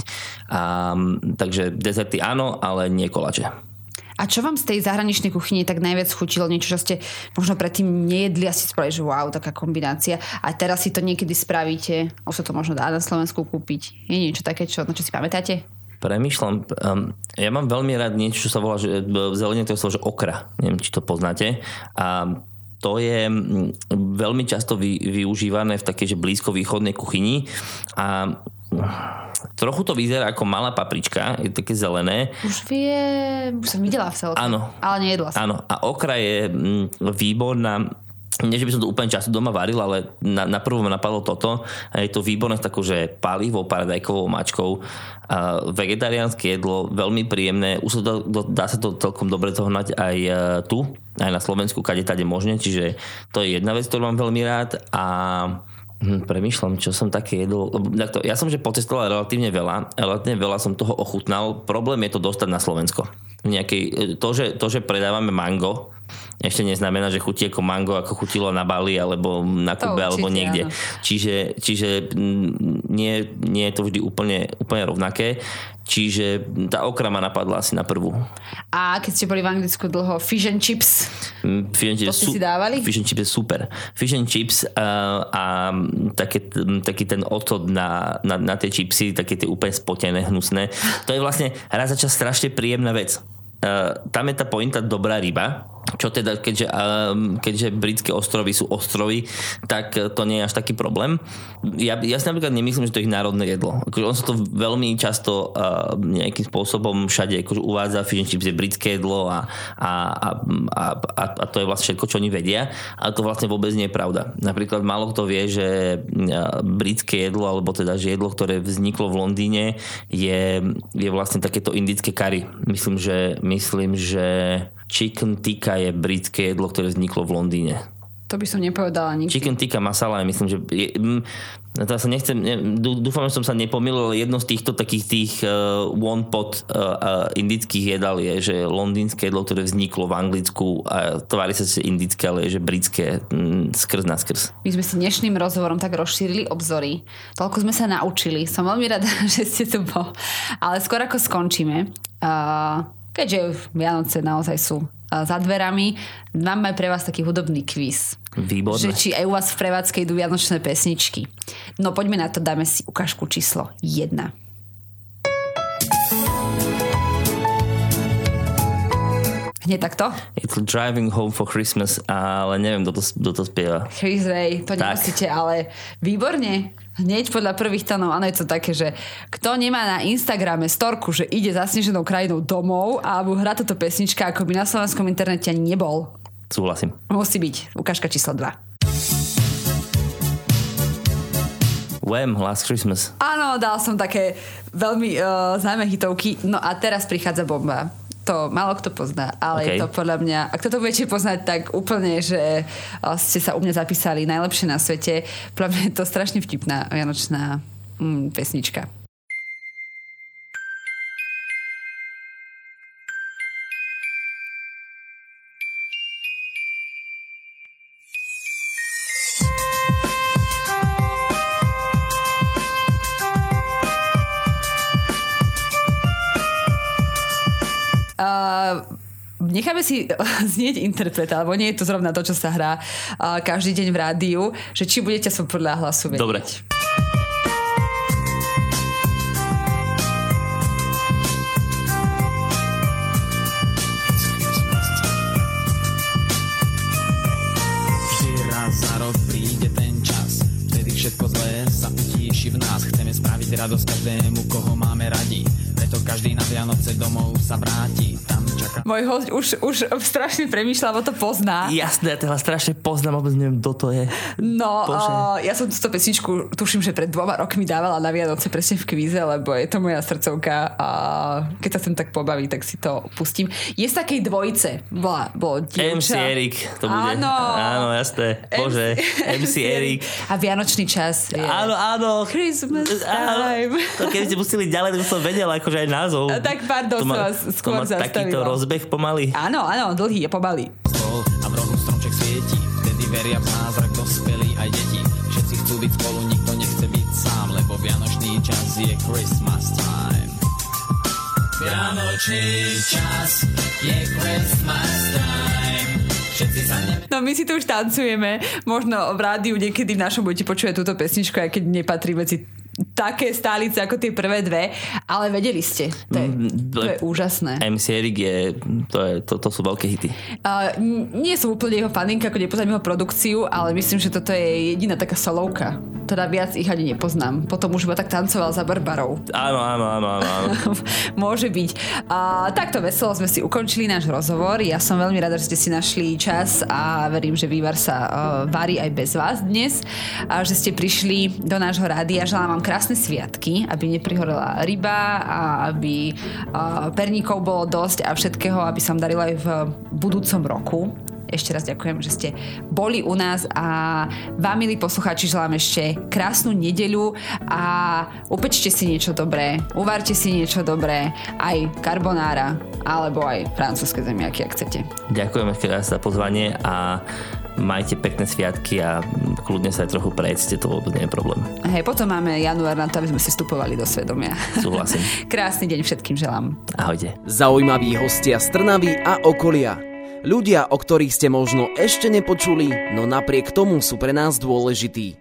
A, takže dezerty áno, ale nie kolače. A čo vám z tej zahraničnej kuchyne tak najviac chutilo? Niečo, čo ste možno predtým nejedli a si spravili, že wow, taká kombinácia. A teraz si to niekedy spravíte, už sa to možno dá na Slovensku kúpiť. Je niečo také, čo, na čo si pamätáte? Premýšľam, um, ja mám veľmi rád niečo, čo sa volá, že v zelene to je slovo, že okra. Neviem, či to poznáte. A to je mm, veľmi často vy, využívané v takej že blízkovýchodnej kuchyni a trochu to vyzerá ako malá paprička, je také zelené. Už vie, už som videla v celke, áno, ale nejedla som. Áno, a okra je mm, výborná nie, že by som to úplne často doma varil, ale na, na prvom napadlo toto. Je to výborné s takou, že palivou, paradajkovou mačkou. A vegetariánske jedlo, veľmi príjemné. Už sa to, dá sa to celkom dobre zohnať aj e, tu, aj na Slovensku, kade tade možne. Čiže to je jedna vec, ktorú mám veľmi rád. A hm, premýšľam, čo som také jedol. Ja som že pocestoval relatívne veľa. Relatívne veľa som toho ochutnal. Problém je to dostať na Slovensko. Nejakej, to, že, to, že predávame mango, ešte neznamená, že chutí ako mango, ako chutilo na Bali alebo na Kube alebo niekde. Čiže, čiže mm, nie, nie je to vždy úplne, úplne rovnaké. Čiže tá okra ma napadla asi na prvú. A keď ste boli v Anglicku dlho, fish and chips? Mm, fish and chips to ste si dávali? Fish and chips je super. Fish and chips uh, a také, taký ten otod na, na, na tie chipsy, také tie úplne spotené, hnusné. To je vlastne raz za čas strašne príjemná vec. Uh, tam je tá pointa dobrá ryba, čo teda, keďže, um, keďže britské ostrovy sú ostrovy, tak to nie je až taký problém. Ja, ja si napríklad nemyslím, že to je ich národné jedlo. Akože on sa to veľmi často uh, nejakým spôsobom všade akože uvádza, fish and chips je britské jedlo a, a, a, a, a, a to je vlastne všetko, čo oni vedia, ale to vlastne vôbec nie je pravda. Napríklad málo kto vie, že britské jedlo, alebo teda, že jedlo, ktoré vzniklo v Londýne, je, je vlastne takéto indické kary. Myslím, že, myslím, že chicken tikka je britské jedlo, ktoré vzniklo v Londýne. To by som nepovedala nikdy. Chicken tikka masala je, myslím, že... Je, mm, to sa nechcem, ne, dúfam, že som sa nepomýlil, ale jedno z týchto takých tých uh, one pot uh, uh, indických jedal je, že londýnske jedlo, ktoré vzniklo v Anglicku a tvári sa, že indické, ale je, že britské mm, skrz na skrz. My sme si dnešným rozhovorom tak rozšírili obzory. Toľko sme sa naučili. Som veľmi rada, *laughs* že ste tu bol. Ale skôr ako skončíme, uh, keďže Vianoce naozaj sú za dverami, máme pre vás taký hudobný kvíz. Výborné. Že či aj u vás v prevádzke idú vianočné pesničky. No poďme na to, dáme si ukážku číslo 1. Hneď takto? Je to Driving Home for Christmas, ale neviem, kto to, kto to spieva. Chris Ray, to nemusíte, ale výborne. Hneď podľa prvých tónov, áno, je to také, že kto nemá na Instagrame storku, že ide zasneženou krajinou domov a hrá toto pesnička, ako by na slovenskom internete ani nebol. Súhlasím. Musí byť ukážka číslo 2. Wham! Last Christmas. Áno, dal som také veľmi uh, známe hitovky. No a teraz prichádza bomba. To málo kto pozná, ale OK. je to podľa mňa, ak toto budete poznať, tak úplne, že ste sa u mňa zapísali najlepšie na svete. Podľa mňa je to strašne vtipná vianočná mm, pesnička. Necháme si *laughs* znieť interpreta, lebo nie je to zrovna to, čo sa hrá uh, každý deň v rádiu, že či budete som podľa hlasu vedieť. Dobre. Vždy raz za rok príde ten čas Vtedy všetko zlé sa utíši v nás Chceme spraviť radosť každému, koho máme radi Preto každý na Vianoce domov sa vráti Tam čaká Môj host už, už strašne premýšľa, lebo to pozná. Jasné, ja teda strašne poznám, vôbec neviem, kto to je. No, Bože. uh, ja som túto pesničku, tuším, že pred dvoma rokmi dávala na Vianoce presne v kvíze, lebo je to moja srdcovka a keď sa sem tak pobaví, tak si to pustím. Je z takej dvojice. Bola, bolo dievča. MC Erik to bude. Áno. Áno, jasné. Bože, *laughs* MC Erik. A Vianočný čas. Je. Áno, áno. Christmas Áno. time. To keby ste pustili ďalej, tak som vedel, akože aj názov. Tak pardon, to to skôr takýto zastavila. Rozbeh pomaly. Áno, áno, dlhý je pomaly. stôl A v rohu stromček svieti Vtedy veria v zázrak dospelí aj deti Všetci chcú byť spolu, nikto nechce byť sám Lebo Vianočný čas je Christmas time Vianočný čas je Christmas time. No my si tu už tancujeme. Možno v rádiu niekedy v našom budete počuť túto pesničku, aj keď nepatrí medzi také stálice ako tie prvé dve, ale vedeli ste. To je, Mm, to je úžasné. MC Erik je, to, je, to, to sú veľké hity. Uh, nie som úplne jeho faninka, ako nepoznám jeho produkciu, ale myslím, že toto je jediná taká solovka. Teda viac ich ani nepoznám. Potom už iba tak tancoval za Barbarou. Áno, áno, áno, áno. *laughs* Môže byť. A takto veselo sme si ukončili náš rozhovor. Ja som veľmi rada, že ste si našli čas a verím, že vývar sa uh, varí aj bez vás dnes. A že ste prišli do nášho rádia. Želám vám krásne sviatky, aby neprihorela ryba a aby perníkov bolo dosť a všetkého, aby sa vám darilo aj v budúcom roku. Ešte raz ďakujem, že ste boli u nás a vám, milí poslucháči, želám ešte krásnu nedeľu a upečte si niečo dobré, uvarte si niečo dobré, aj karbonára, alebo aj francúzske zemiaky, ak chcete. Ďakujem ešte raz za pozvanie a majte pekné sviatky a kľudne sa aj trochu prejedzte, to vôbec nie je problém. Hej, potom máme január na to, aby sme si vstupovali do svedomia. Súhlasím. *laughs* Krásny deň všetkým želám. Ahojte. Zaujímaví hostia z Trnavy a okolia. Ľudia, o ktorých ste možno ešte nepočuli, no napriek tomu sú pre nás dôležití.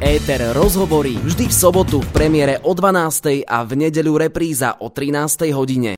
Éter rozhovorí vždy v sobotu v premiére o 12. a v nedeľu repríza o 13. hodine.